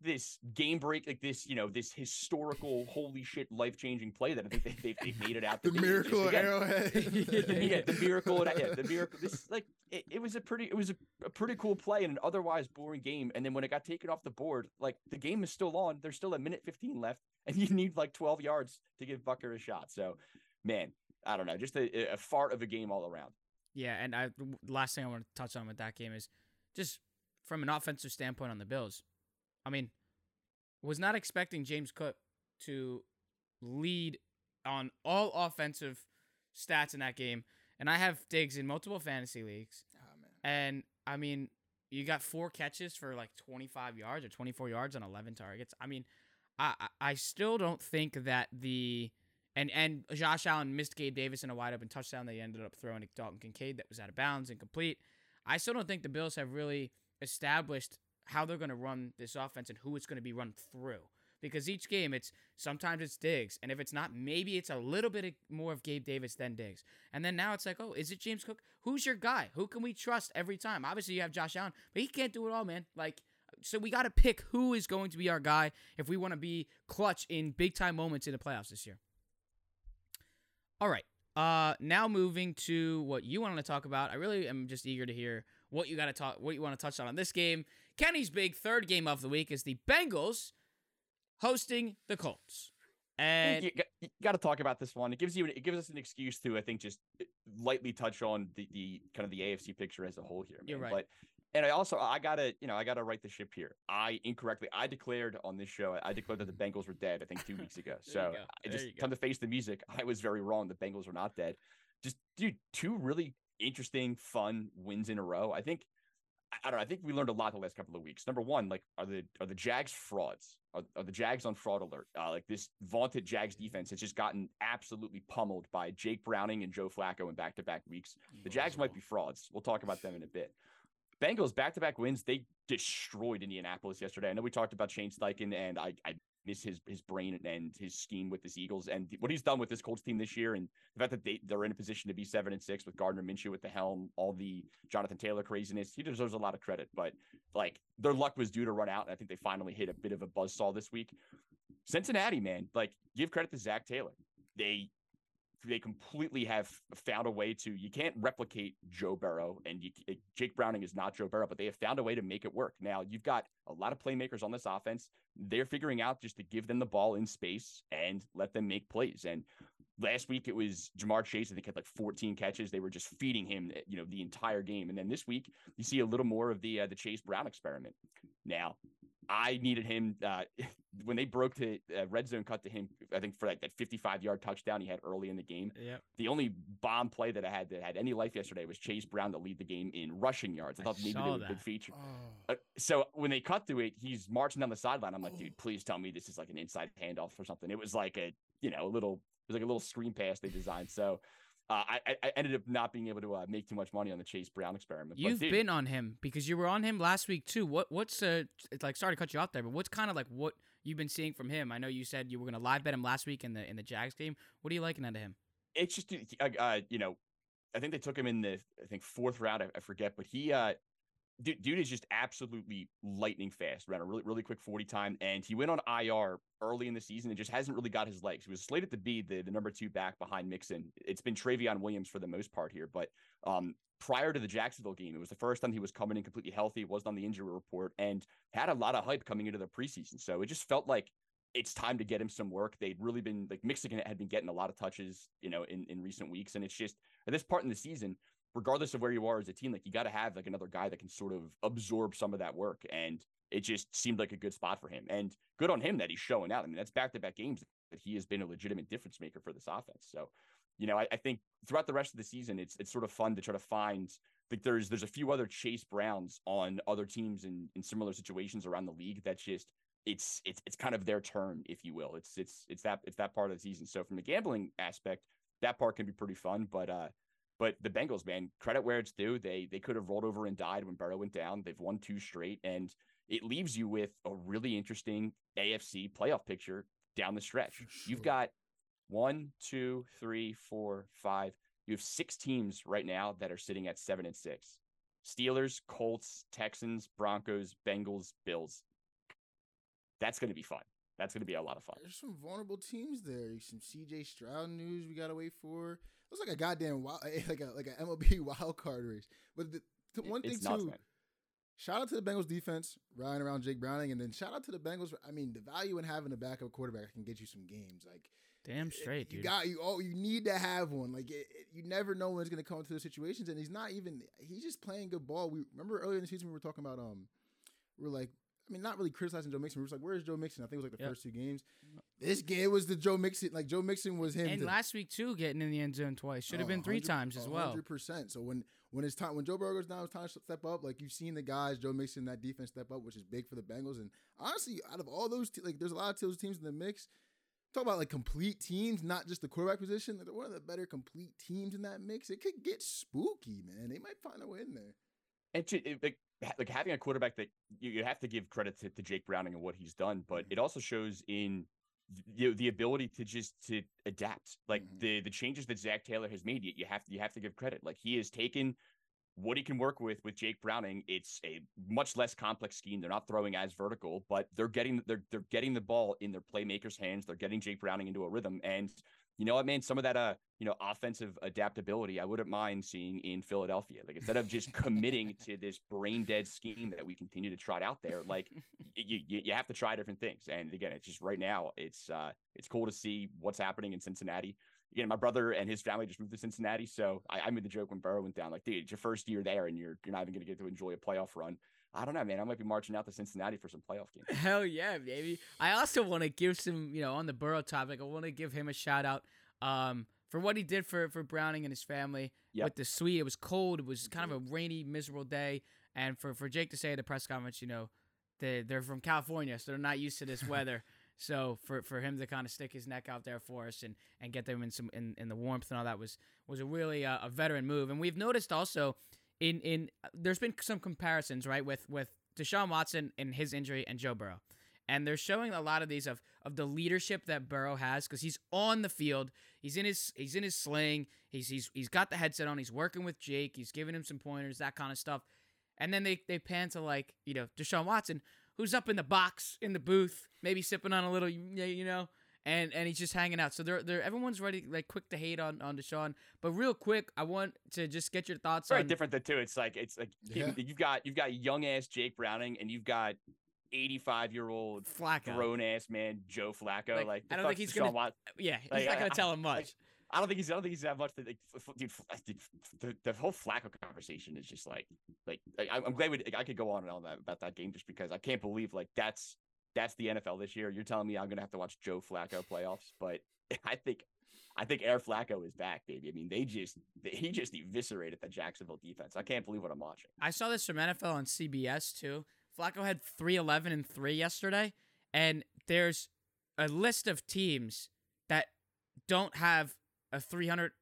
this game break like this you know this historical holy shit life changing play that I think they, they, they made it out to
the
be. It's just,
miracle
again,
arrowhead.
yeah, the miracle, [laughs] and yeah, the miracle. This like it, it was a pretty, it was a, a pretty cool play in an otherwise boring game. And then when it got taken off the board, like the game is still on. There's still a minute 15 left, [laughs] and you need like 12 yards to give Butker a shot. So, man, I don't know, just a, a fart of a game all around.
yeah. And I the last thing I want to touch on with that game is just from an offensive standpoint on the Bills. I mean, was not expecting James Cook to lead on all offensive stats in that game. And I have Diggs in multiple fantasy leagues.
Ah, man.
And I mean, you got four catches for like 25 yards or 24 yards on 11 targets. I mean, I I I still don't think that the and and Josh Allen missed Gabe Davis in a wide open touchdown. They ended up throwing to Dalton Kincaid that was out of bounds, incomplete. I still don't think the Bills have really established how they're going to run this offense and who it's going to be run through. Because each game, it's sometimes it's Diggs, and if it's not, maybe it's a little bit more of Gabe Davis than Diggs. And then now it's like, oh, is it James Cook? Who's your guy? Who can we trust every time? Obviously, you have Josh Allen, but he can't do it all, man. Like, so we got to pick who is going to be our guy if we want to be clutch in big time moments in the playoffs this year. All right. Uh, now moving to what you want to talk about. I really am just eager to hear what you got to talk, what you want to touch on on this game. Kenny's big third game of the week is the Bengals hosting the Colts. And
you, you got to talk about this one. It gives you, it gives us an excuse to, I think, just lightly touch on the, the kind of the AFC picture as a whole here. Man.
You're right.
But and I also I gotta you know I gotta right the ship here. I incorrectly I declared on this show I declared that the Bengals were dead. I think two weeks ago. [laughs] So. I just come to face the music. I was very wrong. The Bengals are not dead. Just dude, two really interesting, fun wins in a row. I think I- don't know. I think we learned a lot the last couple of weeks. Number one, like, are the are the Jags frauds? Are, are the Jags on fraud alert? Uh, like this vaunted Jags defense has just gotten absolutely pummeled by Jake Browning and Joe Flacco in back to back weeks. The Jags might be frauds. We'll talk about them in a bit. Bengals back to back wins. They destroyed Indianapolis yesterday. I know we talked about Shane Steichen, and I, I his his brain and his scheme with this Eagles and what he's done with this Colts team this year, and the fact that they they're in a position to be seven and six with Gardner Minshew at the helm, all the Jonathan Taylor craziness. He deserves a lot of credit, but like their luck was due to run out, and I think they finally hit a bit of a buzzsaw this week. Cincinnati, man, like give credit to Zac Taylor. They they completely have found a way to you can't replicate Joe Burrow and you, Jake Browning is not Joe Burrow, but they have found a way to make it work. Now you've got a lot of playmakers on this offense. They're figuring out just to give them the ball in space and let them make plays. And last week it was Ja'Marr Chase. I think had like 14 catches. They were just feeding him, you know, the entire game. And then this week you see a little more of the uh, the Chase Brown experiment. Now I needed him uh, [laughs] when they broke to uh, red zone cut to him. I think for like that 55 yard touchdown he had early in the game.
yeah,
The only bomb play that I had that had any life yesterday was Chase Brown to lead the game in rushing yards. I
I
thought maybe they would
that.
big feature.
Oh.
Uh, so when they cut to it, he's marching down the sideline. I'm like,
Oh.
dude, please tell me this is like an inside handoff or something. It was like a, you know, a little, it was like a little screen pass they designed. So uh, I, I- ended up not being able to uh, make too much money on the Chase Brown experiment. But,
you've
dude,
been on him because you were on him last week too. What what's uh it's like sorry to cut you off there, but what's kind of like what you've been seeing from him? I know you said you were gonna live bet him last week in the in the Jags game. What are you liking out of him?
it's just uh, uh, you know, I think they took him in the I think fourth round. I, I forget, but he uh, dude, dude is just absolutely lightning fast. Ran a really really quick forty time, and he went on IR early in the season and just hasn't really got his legs. He was slated to be the, the number two back behind Mixon. It's been Trayveon Williams for the most part here, but um, prior to the Jacksonville game, it was the first time he was coming in completely healthy. wasn't on the injury report and had a lot of hype coming into the preseason. So it just felt like it's time to get him some work. They'd really been like Michigan had been getting a lot of touches, you know, in, in recent weeks. And it's just at this part in the season, regardless of where you are as a team, like you got to have like another guy that can sort of absorb some of that work. And it just seemed like a good spot for him. And good on him that he's showing out. I mean, that's back to back games that he has been a legitimate difference maker for this offense. So, you know, I, I, think throughout the rest of the season, it's it's sort of fun to try to find like there's there's a few other Chase Browns on other teams in, in similar situations around the league that just it's it's it's kind of their turn, if you will. It's it's it's that it's that part of the season. So from the gambling aspect, that part can be pretty fun. But uh but the Bengals, man, credit where it's due. They they could have rolled over and died when Burrow went down. They've won two straight, and it leaves you with a really interesting AFC playoff picture down the stretch. Sure. You've got one, two, three, four, five. You have six teams right now that are sitting at seven and six. Steelers, Colts, Texans, Broncos, Bengals, Bills. That's going to be fun. That's going to be a lot of fun.
There's some vulnerable teams there. Some CJ Stroud news we got to wait for. Looks like a goddamn wild, [laughs] like a like a MLB [laughs] wild card race. But the, the one thing too, nuts, shout out to the Bengals defense, rallying around Jake Browning, and then shout out to the Bengals. I mean, the value in having a backup quarterback can get you some games. Like
damn straight,
you
dude.
got you. Oh, you need to have one. Like it, it, you never know when it's going to come into those situations, and he's not even. He's just playing good ball. We remember earlier in the season we were talking about um, we are like I mean, not really criticizing Joe Mixon. We was like, "Where's Joe Mixon?" I think it was like the yep. first two games. This game was the Joe Mixon. Like Joe Mixon was him.
And
to,
last week too, getting in the end zone twice should have uh, been three times as well.
Hundred percent. So when when it's time when Joe Burrow goes down, it's time to step up. Like you've seen the guys, Joe Mixon, that defense step up, which is big for the Bengals. And honestly, out of all those, te- like there's a lot of those teams in the mix. Talk about like complete teams, not just the quarterback position. Like, they're one of the better complete teams in that mix. It could get spooky, man. They might find a way in there.
And to, it, like having a quarterback that you, you have to give credit to, to Jake Browning and what he's done, but mm-hmm. it also shows in the, the ability to just to adapt. Like mm-hmm. the the changes that Zac Taylor has made, you, you have to you have to give credit. Like he has taken what he can work with with Jake Browning. It's a much less complex scheme. They're not throwing as vertical, but they're getting they're they're getting the ball in their playmakers' hands. They're getting Jake Browning into a rhythm and you know what, man? Some of that, uh, you know, offensive adaptability, I wouldn't mind seeing in Philadelphia. Like instead of just committing to this brain dead scheme that we continue to trot out there, like [laughs] you, you, you have to try different things. And again, it's just right now, it's uh, it's cool to see what's happening in Cincinnati. Again, my brother and his family just moved to Cincinnati, so I, I made the joke when Burrow went down, like, dude, it's your first year there, and you're you're not even going to get to enjoy a playoff run. I don't know, man. I might be marching out to Cincinnati for some playoff games.
Hell yeah, baby. I also want to give some, you know, on the Burrow topic, I want to give him a shout out um, for what he did for, for Browning and his family yep. with the suite. It was cold. It was kind of a rainy, miserable day. And for, for Jake to say at the press conference, you know, they, they're from California, so they're not used to this weather. [laughs] So for, for him to kind of stick his neck out there for us and, and get them in some in, in the warmth and all that was was a really uh, a veteran move. And we've noticed also in in there's been some comparisons right with with Deshaun Watson and his injury and Joe Burrow. And they're showing a lot of these of of the leadership that Burrow has because he's on the field. He's in his he's in his sling. He's he's he's got the headset on. He's working with Jake. He's giving him some pointers, that kind of stuff. And then they they pan to like you know Deshaun Watson, who's up in the box in the booth, maybe sipping on a little you know, and and he's just hanging out. So they're they're everyone's ready like quick to hate on on Deshaun. But real quick, I want to just get your thoughts.
Very
on,
different than two. It's like it's like yeah. you've got you've got young ass Jake Browning, and you've got 85 year old grown ass man Joe Flacco. Like, like
I don't think he's gonna. Watt, [laughs] yeah, he's like, not gonna I, tell him much.
Like, I don't think he's. I don't think he's that much. To, like, dude, dude the, the, whole Flacco conversation is just like, like, I, am glad we, I could go on and on about that game just because I can't believe like that's that's the NFL this year. You're telling me I'm gonna have to watch Joe Flacco playoffs, but [laughs] I think I think Air Flacco is back, baby. I mean, they just he just eviscerated the Jacksonville defense. I can't believe what I'm watching.
I saw this from NFL on CBS too. Flacco had 311 and 3 yesterday, and there's a list of teams that don't have a 300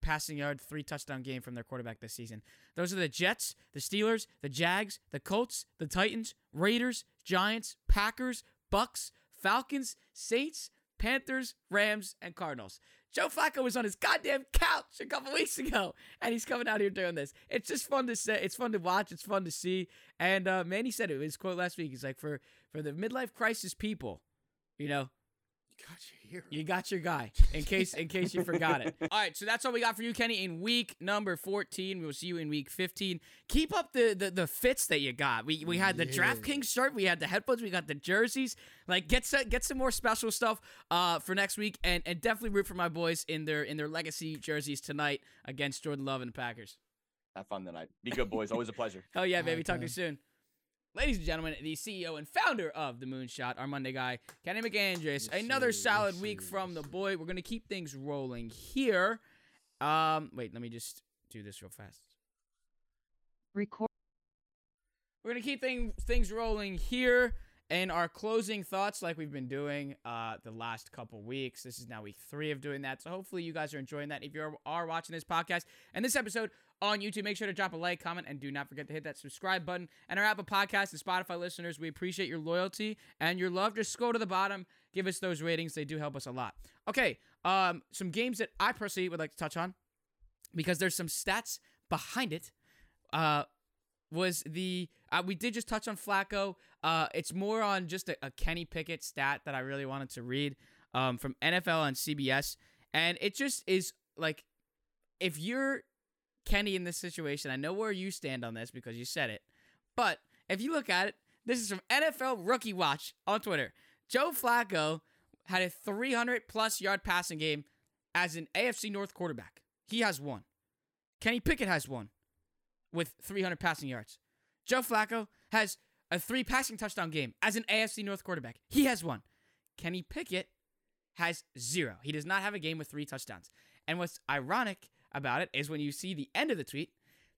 passing yard, three touchdown game from their quarterback this season. Those are the Jets, the Steelers, the Jags, the Colts, the Titans, Raiders, Giants, Packers, Bucks, Falcons, Saints, Panthers, Rams, and Cardinals. Joe Flacco was on his goddamn couch a couple weeks ago, and he's coming out here doing this. It's just fun to say. It's fun to watch. It's fun to see. And uh, Manny said it. His quote last week. He's like, for for the midlife crisis people, you know,
got your hero.
You got your guy. In case in case you forgot it. [laughs] All right, so that's all we got for you, Kenny. In week number fourteen, we will see you in week fifteen. Keep up the the, the fits that you got. We we had the yeah. DraftKings shirt, we had the headphones, we got the jerseys. Like get some get some more special stuff uh for next week, and and definitely root for my boys in their in their legacy jerseys tonight against Jordan Love and the Packers.
Have fun tonight. Be good, boys. Always a pleasure.
Hell [laughs] yeah, baby. Talk to you soon. Ladies and gentlemen, the CEO and founder of the Moonshot, our Monday guy, Kenny McAndrews.
Yes,
Another
sir.
solid
Yes,
week
sir.
from the boy. We're gonna keep things rolling here. Um, wait, let me just do this real fast.
Record.
We're gonna keep thing, things rolling here and our closing thoughts, like we've been doing uh, the last couple weeks. This is now week three of doing that, so hopefully you guys are enjoying that. If you are, are watching this podcast and this episode on YouTube, make sure to drop a like, comment, and do not forget to hit that subscribe button. And our Apple Podcast and Spotify listeners, we appreciate your loyalty and your love. Just scroll to the bottom, give us those ratings; they do help us a lot. Okay, um, some games that I personally would like to touch on because there's some stats behind it. Uh, was the uh, we did just touch on Flacco. Uh, it's more on just a, a Kenny Pickett stat that I really wanted to read um, from NFL on CBS, and it just is like if you're Kenny in this situation, I know where you stand on this because you said it, but if you look at it, this is from NFL Rookie Watch on Twitter. Joe Flacco had a 300 plus yard passing game as an AFC North quarterback. He has one. Kenny Pickett has one with 300 passing yards. Joe Flacco has a three passing touchdown game as an AFC North quarterback. He has one. Kenny Pickett has zero. He does not have a game with three touchdowns. And what's ironic about it is when you see the end of the tweet,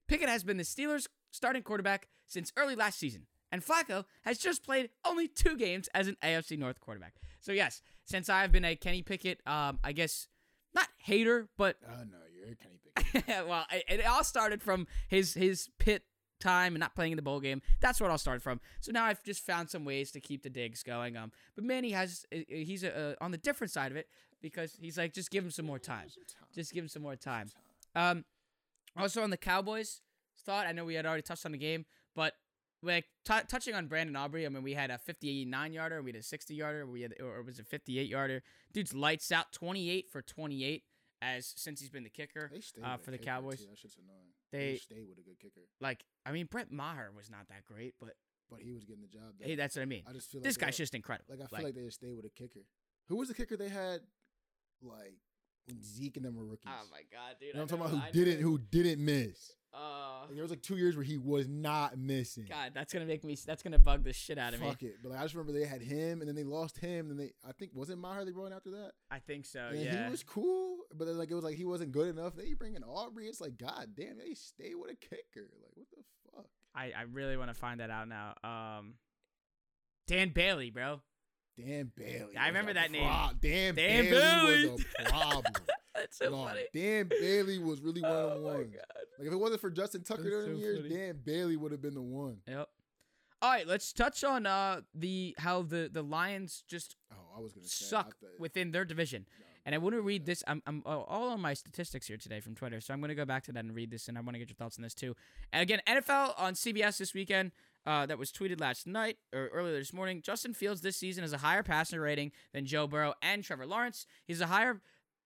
Pickett has been the Steelers' starting quarterback since early last season. And Flacco has just played only two games as an AFC North quarterback. So, yes, since I've been a Kenny Pickett, um, I guess, not hater, but
Oh no, you're a Kenny [laughs] Pickett.
well, it, it all started from his his pit time and not playing in the bowl game. That's what i all started from. So now I've just found some ways to keep the digs going. Um, but Manny has uh, he's uh, on the different side of it because he's like just give him some more time. Just give him some more time. Um, also on the Cowboys thought I know we had already touched on the game, but like t- touching on Brandon Aubrey, I mean we had a 59 yarder, we had a 60 yarder, we had or it was a 58 yarder. Dude's lights out, 28 for 28 as since he's been the kicker
They
uh, for the
kicker,
Cowboys.
Too. That shit's annoying.
They-
They stay with a good kicker,
Like I mean Brett Maher was not that great, but
but he was getting the job done.
hey, that's what I mean.
I just feel like
This guy's just incredible.
like I feel like, they just stay with a kicker. Who was the kicker they had? Like Zeke and them were rookies.
oh my god, dude!
you know I'm talking about? Who didn't? Who didn't miss?
Uh,
Like, there was like two years where he was not missing.
God, that's gonna make me. That's gonna bug the shit out of me.
Fuck it. But like, I just remember they had him, and then they lost him, and then they I think wasn't Maher they brought after that.
I think so.
and
yeah.
he was cool, but then like it was like he wasn't good enough. Then you bring in Aubrey. It's like God damn, they stay with a kicker. Like what the fuck?
I, I really want to find that out now. Um, Dan Bailey, bro.
Dan Bailey.
I remember
a
that name.
pro- Dan,
Dan
Bailey, was a problem. [laughs]
That's so
No,
funny.
Dan Bailey was really one of
Oh
the ones. Like if it wasn't for Justin Tucker
That's
during the
so
years,
funny.
Dan Bailey would have been the one.
Yep. All right, let's touch on uh the how the the Lions just
Oh, I was gonna say, I
suck
thought-
within their division. And I want to read this. I'm, I'm uh, all on my statistics here today from Twitter, so I'm going to go back to that and read this, and I want to get your thoughts on this too. And again, NFL on CBS this weekend. Uh, that was tweeted last night or earlier this morning. Justin Fields this season has a higher passer rating than Joe Burrow and Trevor Lawrence. He's a higher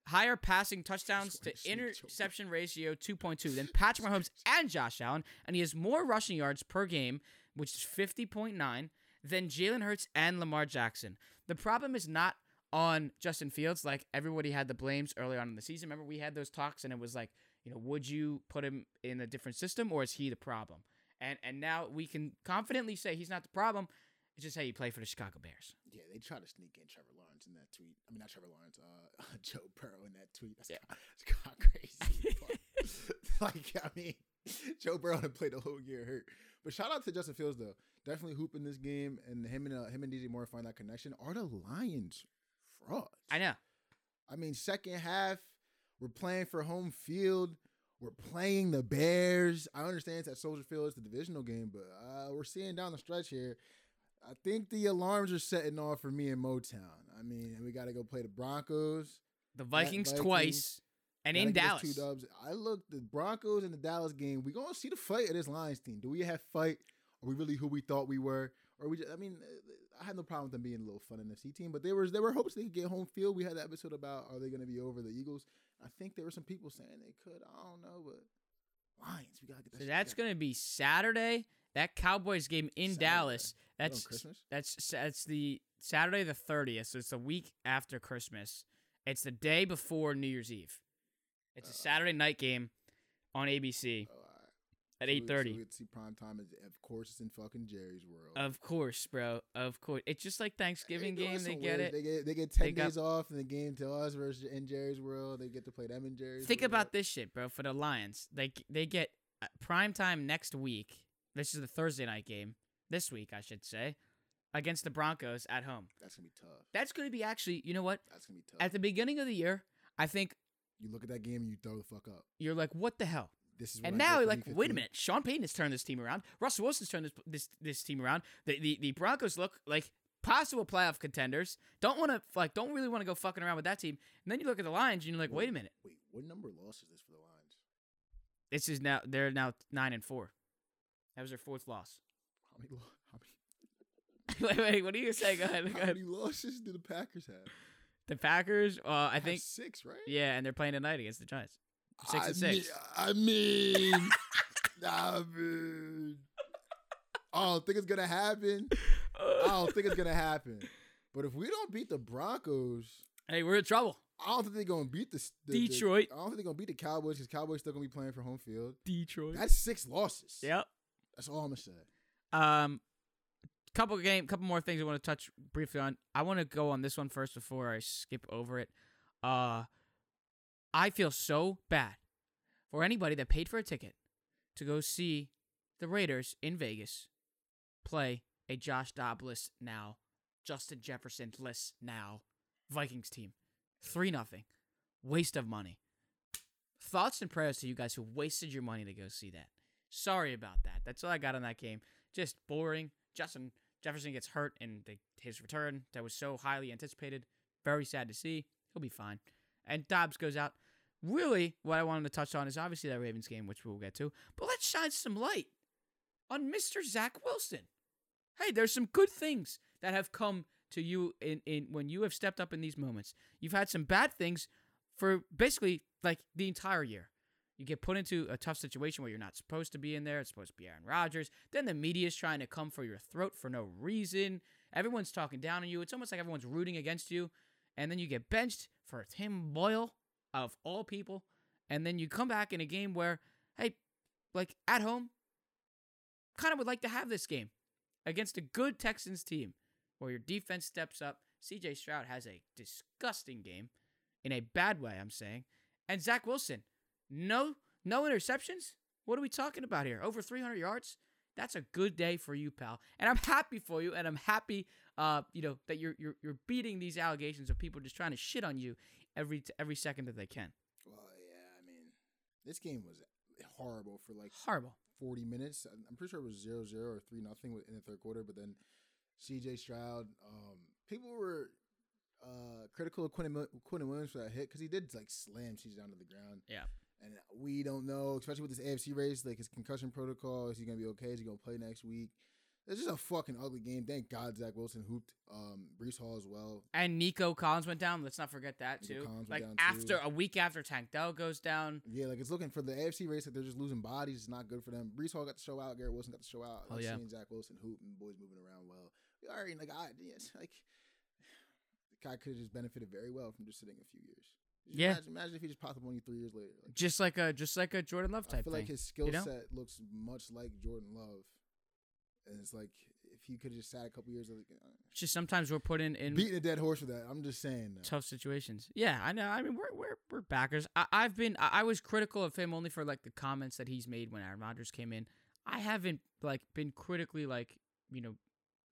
higher passing touchdowns to interception ratio 2.2 than Patrick Mahomes and Josh Allen, and he has more rushing yards per game, which is 50.9, than Jalen Hurts and Lamar Jackson. The problem is not on Justin Fields, like everybody had the blames early on in the season. Remember, we had those talks, and it was like, you know, would you put him in a different system, or is he the problem? And and now we can confidently say he's not the problem. It's just how you play for the Chicago Bears.
Yeah, they try to sneak in Trevor Lawrence in that tweet. I mean, not Trevor Lawrence, uh, [laughs] Joe Burrow in that tweet. That's
Yeah.
kind of crazy. [laughs] [laughs] like, I mean, Joe Burrow had played the whole year hurt. But shout out to Justin Fields though, definitely hooping this game, and him and uh, him and DJ Moore find that connection. Are the Lions frauds?
I know.
I mean, second half, we're playing for home field. We're playing the Bears. I understand it's at Soldier Field, it's the divisional game, but uh, we're seeing down the stretch here. I think the alarms are setting off for me in Motown. I mean, we got to go play the Broncos.
The Vikings,
Vikings,
twice, and in Dallas.
two dubs. I look the Broncos and the Dallas game. We gonna see the fight of this Lions team. Do we have fight? Are we really who we thought we were? Or we? Just, I mean, I had no problem with them being a little fun NFC team, but there was there were hopes they could get home field. We had that episode about are they going to be over the Eagles? I think there were some people saying they could. I don't know, but Lions, we gotta get that.
So that's going to be Saturday. That Cowboys game in
Saturday.
Dallas.
Is that on
That's that's that's the Saturday the 30th. So it's the week after Christmas. It's the day before New Year's Eve. It's a
Uh,
Saturday night game on ABC.
Oh.
At eight thirty.
So we get to see prime time. Is, of course, it's in fucking Jerry's world.
Of course, bro. Of course. It's just like Thanksgiving
They
game. They get it.
They get they get ten
They got-
days off in the game to us versus in Jerry's world. They get to play them in Jerry's.
Think
world.
about this shit, bro. For the Lions, they they get uh, prime time next week. This is the Thursday night game. This week, I should say, against the Broncos at home.
That's gonna be tough.
That's going to be actually. You know what?
That's gonna be tough.
At the beginning of the year, I think
you look at that game and you throw the fuck up.
you're like, what the hell?
This is
And now you're like, wait a minute. Sean Payton has turned this team around. Russell Wilson's turned this this this team around. The the, the Broncos look like possible playoff contenders. Don't want to like don't really want to go fucking around with that team. And then you look at the Lions and you're like, wait a minute.
Wait, what number of losses is this for the Lions?
This is now they're now nine and four. That was their fourth loss.
How many? lo- How many? [laughs]
wait, wait, what are you gonna say? Go ahead. Go [laughs]
How
ahead.
many losses do the Packers have?
The Packers, uh, I think,
six, right?
yeah, and they're playing tonight against the Giants. Six
I
and six.
Mean, I mean, [laughs] I mean, I don't think it's gonna happen. I [laughs] don't think it's gonna happen. But if we don't beat the Broncos,
Hey, we're in trouble.
I don't think they're gonna beat the, the the-
Detroit.
I don't think they're gonna beat the Cowboys because Cowboys still gonna be playing for home field.
Detroit.
That's six losses.
Yep.
That's all I'm gonna say.
Um, couple game, couple more things I want to touch briefly on. I want to go on this one first before I skip over it. Uh, I feel so bad for anybody that paid for a ticket to go see the Raiders in Vegas play a Josh Dobbs now, Justin Jefferson less now Vikings team. Three nothing, waste of money. Thoughts and prayers to you guys who wasted your money to go see that. Sorry about that. That's all I got on that game. Just boring. Justin Jefferson gets hurt in the, his return that was so highly anticipated. Very sad to see. He'll be fine. And Dobbs goes out. Really, what I wanted to touch on is obviously that Ravens game, which we'll get to. But let's shine some light on Mr. Zach Wilson. Hey, there's some good things that have come to you in, in when you have stepped up in these moments. You've had some bad things for basically like the entire year. You get put into a tough situation where you're not supposed to be in there. It's supposed to be Aaron Rodgers. Then the media is trying to come for your throat for no reason. Everyone's talking down on you. It's almost like everyone's rooting against you. And then you get benched for Tim Boyle, of all people. And then you come back in a game where, hey, like at home, kind of would like to have this game against a good Texans team where your defense steps up. CJ Stroud has a disgusting game in a bad way, I'm saying. And Zach Wilson, no no interceptions? What are we talking about here? Over 300 yards? That's a good day for you, pal. And I'm happy for you and I'm happy uh, you know, that you're you're you're beating these allegations of people just trying to shit on you every every second that they can.
Well, yeah, I mean, this game was horrible for like
Horrible.
40 minutes. I'm- pretty sure it was 0 0 or 3 nothing in the third quarter, but then CJ Stroud, um, people were uh, critical of Quinn, Quinn Williams for that hit because he did like slam CJ down to the ground.
Yeah.
And we don't know, especially with this AFC race, like his concussion protocol. Is he going to be okay? Is he going to play next week? It's just a fucking ugly game. Thank God Zach Wilson hooped. Um, Breece Hall as well.
And Nico Collins went down. Let's not forget that
Nico
too. Like after
too.
a week after Tank Dell goes down.
Yeah, like it's looking for the AFC race. Like they're just losing bodies. It's not good for them. Breece Hall got to show out. Garrett Wilson got to show out.
Oh,
like
yeah.
seeing Zach Wilson hoop and boys moving around well. We already like I yes, like [sighs] the guy could have just benefited very well from just sitting a few years. Just
Yeah.
Imagine, imagine if he just popped up on you three years later. Like,
Just like a just like a Jordan Love type.
I feel
thing.
like his skill
you know?
set looks much like Jordan Love, and it's like if he could have just sat a couple years, like, uh,
It's just sometimes we're put in in
beating a dead horse with that. I'm just saying. though.
tough situations. Yeah, I know. I mean, we're we're we're backers. I, I've been I, I was critical of him only for like the comments that he's made when Aaron Rodgers came in. I haven't like been critically like you know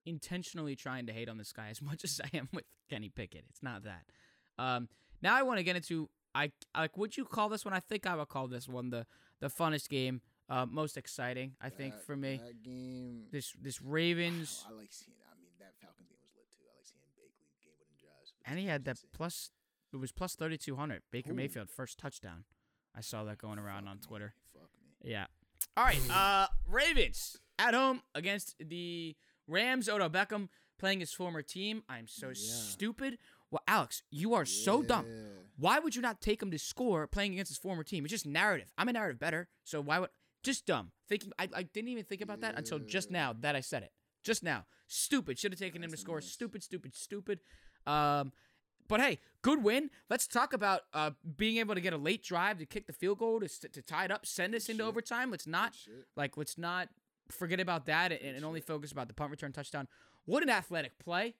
intentionally trying to hate on this guy as [laughs] much as I am with Kenny Pickett. It's not that. Um, now I want to get into I like would you call this one? I think I would call this one the the funnest game, uh, most exciting. I think
That-
for me
that game.
this this Ravens.
I like seeing. I mean, that Falcons game was lit too. I like seeing Bakley game drives. but
And he had that
insane.
plus. It was plus thirty two hundred. Baker
Ooh.
Mayfield first touchdown. I saw that going around
Fuck
on
me,
Twitter.
Fuck me.
Yeah. All right. Uh, Ravens at home against the Rams. Odell Beckham playing his former team. I'm so
Yeah.
stupid. Well, Alex, you are so dumb. Why would you not take him to score playing against his former team? It's just narrative. I'm a narrative better, so why would just dumb thinking? I, I didn't even think about that until just now that I said it. Just now, stupid. Should have taken him to score. Stupid, stupid, stupid. Um, but hey, good win. Let's talk about uh, being able to get a late drive to kick the field goal to, to tie it up, send us into
shit.
overtime. Let's not like let's not forget about that and, and only focus about the punt return touchdown. What an athletic play!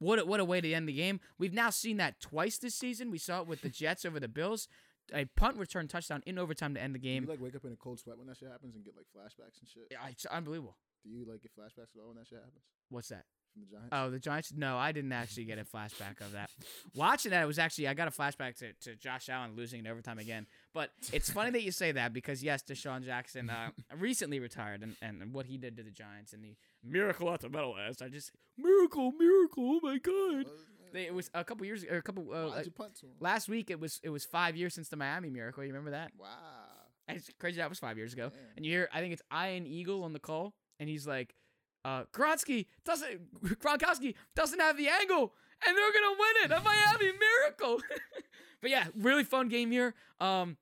What a, what a way to end the game. We've now seen that twice this season. We saw it with the Jets over the Bills. A punt return touchdown in overtime to end the
Do you
game.
like wake up in a cold sweat when that shit happens and get like flashbacks and shit?
Yeah, It's unbelievable.
Do you like get flashbacks at all when that shit happens
What's that?
from the Giants?
Oh, the Giants? No, I didn't actually get a flashback of that. Watching that, it was actually I got a flashback to, to Josh Allen losing in overtime again. But it's funny that you say that because yes, DeSean Jackson uh, [laughs] recently retired, and, and what he did to the Giants and the miracle at the Meadowlands. I just miracle, miracle. Oh my God! They, it was a couple years, or a couple. Uh,
Why'd you punt to him?
last week, it was it was five years since the Miami Miracle. You remember that?
Wow.
And It's crazy. That was five years ago.
Damn.
And you hear, I think it's Ian Eagle on the call, and he's like, uh, Gronkowski doesn't, Gronkowski doesn't have the angle, and they're gonna win it. A Miami miracle. [laughs] but yeah, really fun game here. Um,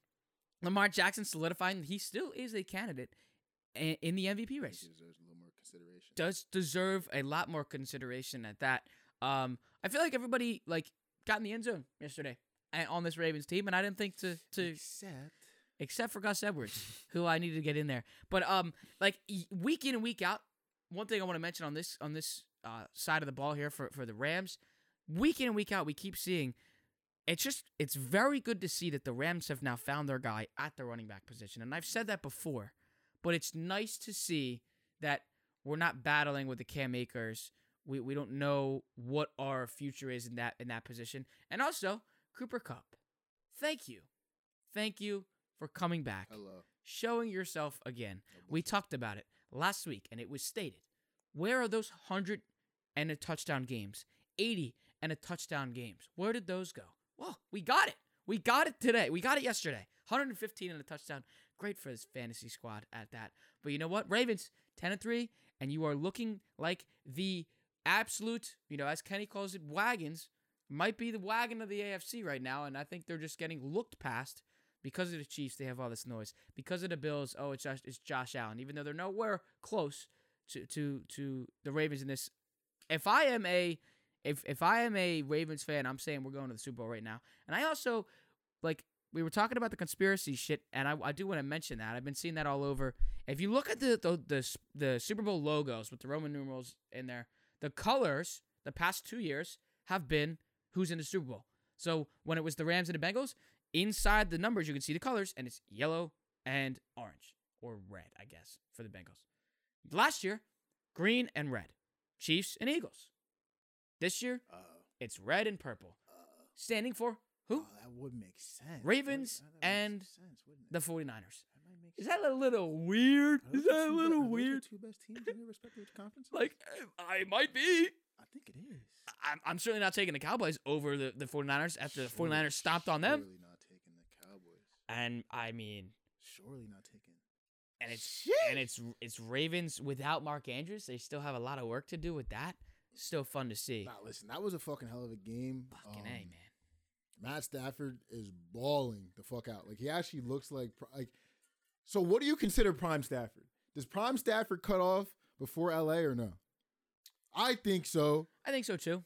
Lamar Jackson solidifying he still is a candidate in the MVP
He
race.
deserves a little more consideration.
Does deserve a lot more consideration at that. Um, I feel like everybody like got in the end zone yesterday on this Ravens team, and I didn't think to to
Except
except for Gus Edwards, who I needed to get in there. But um, like week in and week out, one thing I want to mention on this on this uh, side of the ball here for for the Rams, week in and week out, we keep seeing. It's just it's very good to see that the Rams have now found their guy at the running back position, and I've said that before, but it's nice to see that we're not battling with the Cam Akers. We we don't know what our future is in that in that position, and also Cooper Kupp. Thank you, thank you for coming back
hello.
showing yourself again. We talked about it last week, and it was stated. Where are those 100 and a touchdown games? 80 and a touchdown games. Where did those go? Well, we got it. We got it today. We got it yesterday. 115 and a touchdown. Great for his fantasy squad at that. But you know what? Ravens, 10 and 3, and you are looking like the absolute, you know, as Kenny calls it, wagons. Might be the wagon of the AFC right now, and I think they're just getting looked past because of the Chiefs, they have all this noise. Because of the Bills, oh, it's Josh, it's Josh Allen. Even though they're nowhere close to to to the Ravens in this. If I am a if if I am a Ravens fan, I'm saying we're going to the Super Bowl right now. And I also like we were talking about the conspiracy shit, and I, I do want to mention that I've been seeing that all over. If you look at the the the, the Super Bowl logos with the Roman numerals in there, the colors the past two years have been who's in the Super Bowl. So when it was the Rams and the Bengals, inside the numbers you can see the colors, and it's yellow and orange or red, I guess, for the Bengals. Last year, green and red, Chiefs and Eagles. This year,
Uh,
it's red and purple,
uh,
standing for who?
oh, that would make sense.
Ravens
that would make
and
sense, wouldn't it?
The 49ers.
That might make
Is that a little weird? Is that a
be-
little
are those the
weird?
two best teams in their respective conferences.
Like, I might be.
I think it is.
I'm, I'm certainly not taking the Cowboys over the, the 49ers after the
Surely-
49ers stomped on them.
Surely not taking the Cowboys.
And I mean,
Surely not taking.
and it's and it's it's Ravens without Mark Andrews. They still have a lot of work to do with that. Still fun to see.
Nah, listen, that was a fucking hell of a game.
Fucking
Um,
a man.
Matt Stafford is bawling the fuck out. Like he actually looks like like. So what do you consider prime Stafford? Does prime Stafford cut off before LA or no? I think so.
I think so too.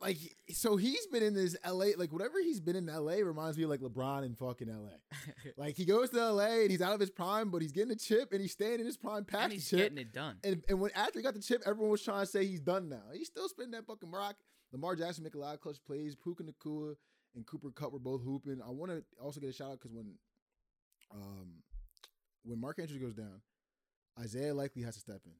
Like so, he's been in this LA. Like whatever he's been in LA reminds me of like LeBron in fucking LA. [laughs] Like he goes to LA and he's out of his prime, but he's getting a chip and he's staying in his prime past
and
the
he's
chip.
getting it done.
And, and when after he got the chip, everyone was trying to say he's done now. He's still spinning that fucking rock. Lamar Jackson make a lot of clutch plays. Puka Nacua and Cooper Kupp were both hooping. I want to also get a shout out because when um when Mark Andrews goes down, Isaiah Likely has to step in.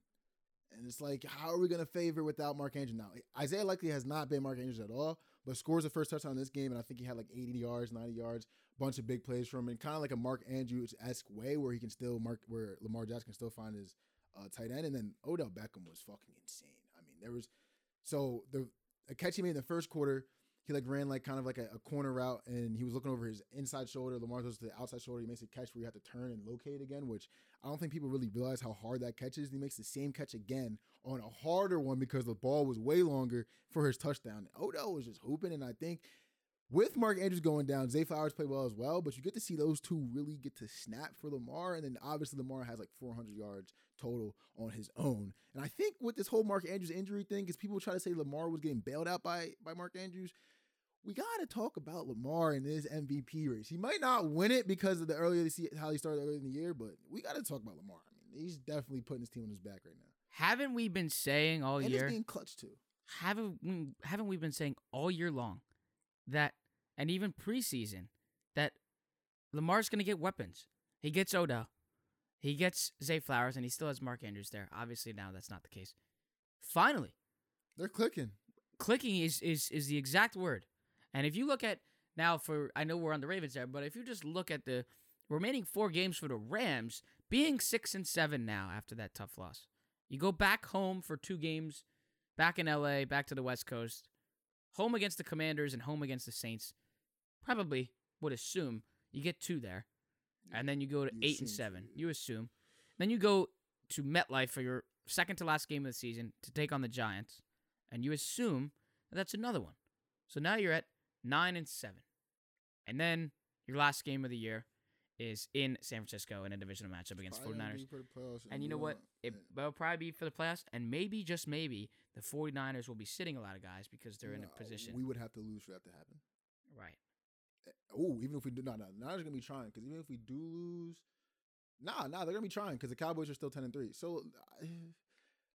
And it's like, how are we gonna favor without Mark Andrews now? Isaiah Likely has not been Mark Andrews at all, but scores the first touchdown in this game, and I think he had like 80 yards, 90 yards, bunch of big plays from him, and kind of like a Mark Andrews esque way where he can still mark where Lamar Jackson can still find his uh, tight end, and then Odell Beckham was fucking insane. I mean, there was so the a catch he made in the first quarter, he like ran like kind of like a, a corner route, and he was looking over his inside shoulder. Lamar goes to the outside shoulder. He makes a catch where you have to turn and locate again, which I don't think people really realize how hard that catch is. He makes the same catch again on a harder one because the ball was way longer for his touchdown. Odell was just hooping, and I think with Mark Andrews going down, Zay Flowers played well as well, but you get to see those two really get to snap for Lamar, and then obviously Lamar has like 400 yards total on his own. And I think with this whole Mark Andrews injury thing, because people try to say Lamar was getting bailed out by by Mark Andrews, we gotta talk about Lamar in this MVP race. He might not win it because of the earlier to see how he started earlier in the year, but we gotta talk about Lamar. I mean, he's definitely putting his team on his back right now.
Haven't we been saying all
and
year?
he's being clutch too.
haven't we, haven't we been saying all year long that and even preseason that Lamar's going to get weapons. He gets Odell. He gets Zay Flowers and he still has Mark Andrews there. Obviously now that's not the case. Finally,
They're clicking.
clicking is is is the exact word. And if you look at now for I know we're on the Ravens there, but if you just look at the remaining 4 games for the Rams being 6 and 7 now after that tough loss. You go back home for two games, back in LA, back to the West Coast, home against the Commanders and home against the Saints. Probably would assume you get two there. And then you go to
You
8 and 7.
two.
You assume. Then you go to MetLife for your second to last game of the season to take on the Giants, and you assume that that's another one. So now you're at 9 and 7. And then your last game of the year is in San Francisco in a divisional matchup against
Probably gonna
49ers.
for the playoffs
And you know what? It will probably be for the playoffs, and maybe, just maybe, the 49ers will be sitting a lot of guys because they're in a position.
We would have to lose for that to happen.
right.
Oh, even if we do not, no, nah, they're gonna be trying because even if we do lose, nah, nah, they're gonna be trying because the Cowboys are still ten and three. So uh,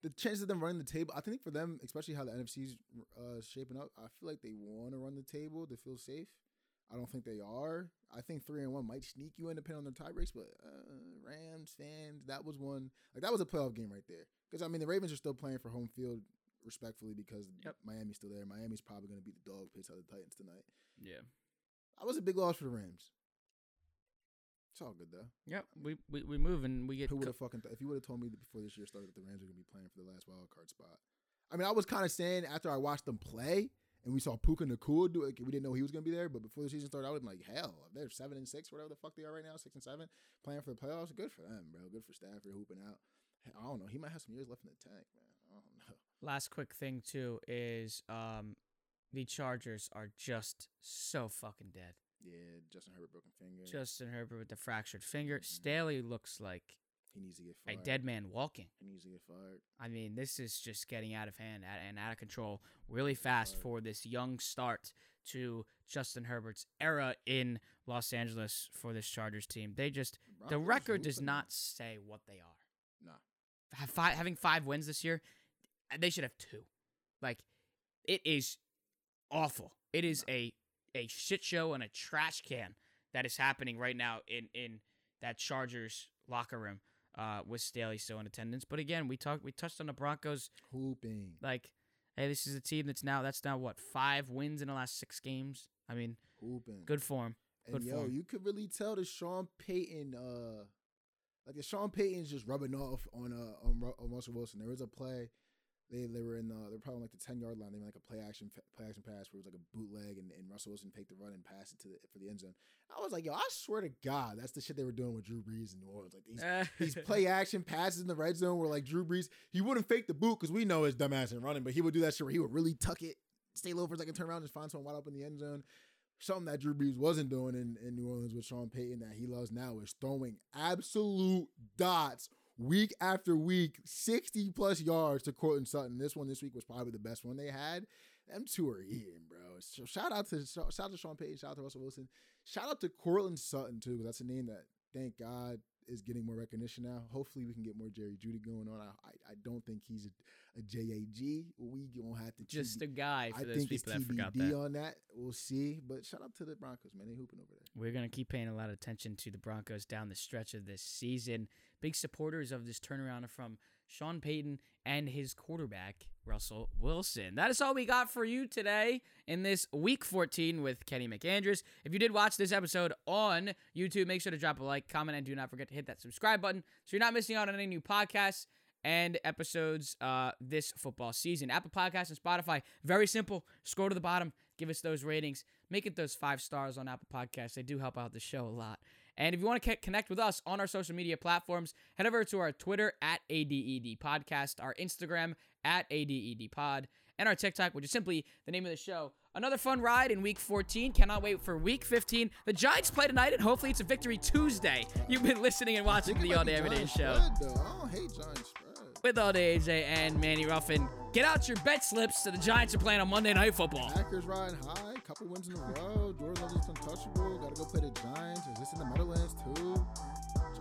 the chances of them running the table, I think for them, especially how the NFC's uh, shaping up, I feel like they want to run the table to feel safe. I don't think they are. I think three and one might sneak you in depending on their tie breaks, but uh, Rams fans, that was one like that was a playoff game right there. Because I mean, the Ravens are still playing for home field respectfully because
Yep.
Miami's still there. Miami's probably going to beat the dog piss out of the Titans tonight.
Yeah.
That was a big loss for the Rams. It's all good though.
Yep. We, we, we move and we get.
Who would have fucking th- if you would have told me that before this year started that the Rams were gonna be playing for the last wild card spot? I mean, I was kind of saying after I watched them play and we saw Puka Nacua do it, we didn't know he was gonna be there. But before the season started, I was like, hell, they're seven and six, whatever the fuck they are right now, six and seven, playing for the playoffs. Good for them, bro. Good for Stafford hooping out. I don't know. He might have some years left in the tank, man. I don't know.
Last quick thing, too, is um, the Chargers are just so fucking dead.
Yeah, Justin Herbert broken finger.
Justin Herbert with the fractured finger.
Mhm.
Staley looks like
he needs to get fired.
a dead man walking.
He needs to get fired.
I mean, this is just getting out of hand and out of control really fast for this young start to Justin Herbert's era in Los Angeles for this Chargers team. They just the record does
hooping.
not say what they are.
Nah.
Have five, having five wins this year, they should have two. Like, it is awful. It is a a shit show and a trash can that is happening right now in in that Chargers locker room uh, with Staley still in attendance. But again, we talked we touched on the Broncos.
Hooping.
Like, hey, this is a team that's now that's now what five wins in the last six games. I mean,
Hooping.
good form.
And
Good
yo,
form.
you could really tell the Sean Payton, uh, like the Sean Payton's just rubbing off on uh on, on Russell Wilson. There was a play, they they were in the they're probably like the ten yard line. They made like a play action play action pass where it was like a bootleg, and, and Russell Wilson take the run and passed it to the for the end zone. I was like, yo, I swear to God, that's the shit they were doing with Drew Brees in New Orleans. Like these [laughs] these play action passes in the red zone where like Drew Brees, he wouldn't fake the boot because we know his dumbass ain't running, but he would do that shit where he would really tuck it, stay low for a second, turn around, and just find someone wide open in the end zone. Something that Drew Brees wasn't doing in, in New Orleans with Sean Payton that he loves now is throwing absolute dots week after week, 60 plus yards to Courtland Sutton. This one this week was probably the best one they had. Them two are eating, bro. So shout out to shout out to Sean Payton, shout out to Russell Wilson. Shout out to Courtland Sutton too, because that's a name that thank God is getting more recognition now. Hopefully, we can get more Jerry Jeudy going on. I I, I don't think he's a, a JAG. We gonna have to
just
TB
a guy for
I
those
think it's
people that forgot
TBD
that.
on that. We'll see. But shout out to the Broncos, man. They hooping over there.
We're going to keep paying a lot of attention to the Broncos down the stretch of this season. Big supporters of this turnaround from Sean Payton and his quarterback, Russell Wilson. That is all we got for you today in this week 14 with Kenny McAndrews. If you did watch this episode on YouTube, make sure to drop a like, comment, and do not forget to hit that subscribe button so you're not missing out on any new podcasts and episodes uh, this football season. Apple Podcasts and Spotify, very simple. Scroll to the bottom, give us those ratings, make it those five stars on Apple Podcasts. They do help out the show a lot. And if you want to connect with us on our social media platforms, head over to our Twitter at ADED Podcast, our Instagram at ADED Pod, and our TikTok, which is simply the name of the show Another fun ride in week 14. Cannot wait for week 15. The Giants play tonight, and hopefully it's a victory Tuesday. You've been listening and watching the All Day Everyday Show
spread, though. I don't hate Giants spread.
with All Day AJ and Manny Ruffin. Get out your bet slips. So the Giants are playing on Monday Night Football.
Packers riding high, couple wins in a row. Jordan Love is untouchable. Got to go play the Giants. Is this in the Meadowlands too?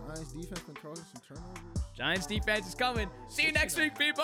Giants defense been causing some turnovers.
Giants defense is coming. See you next week, people.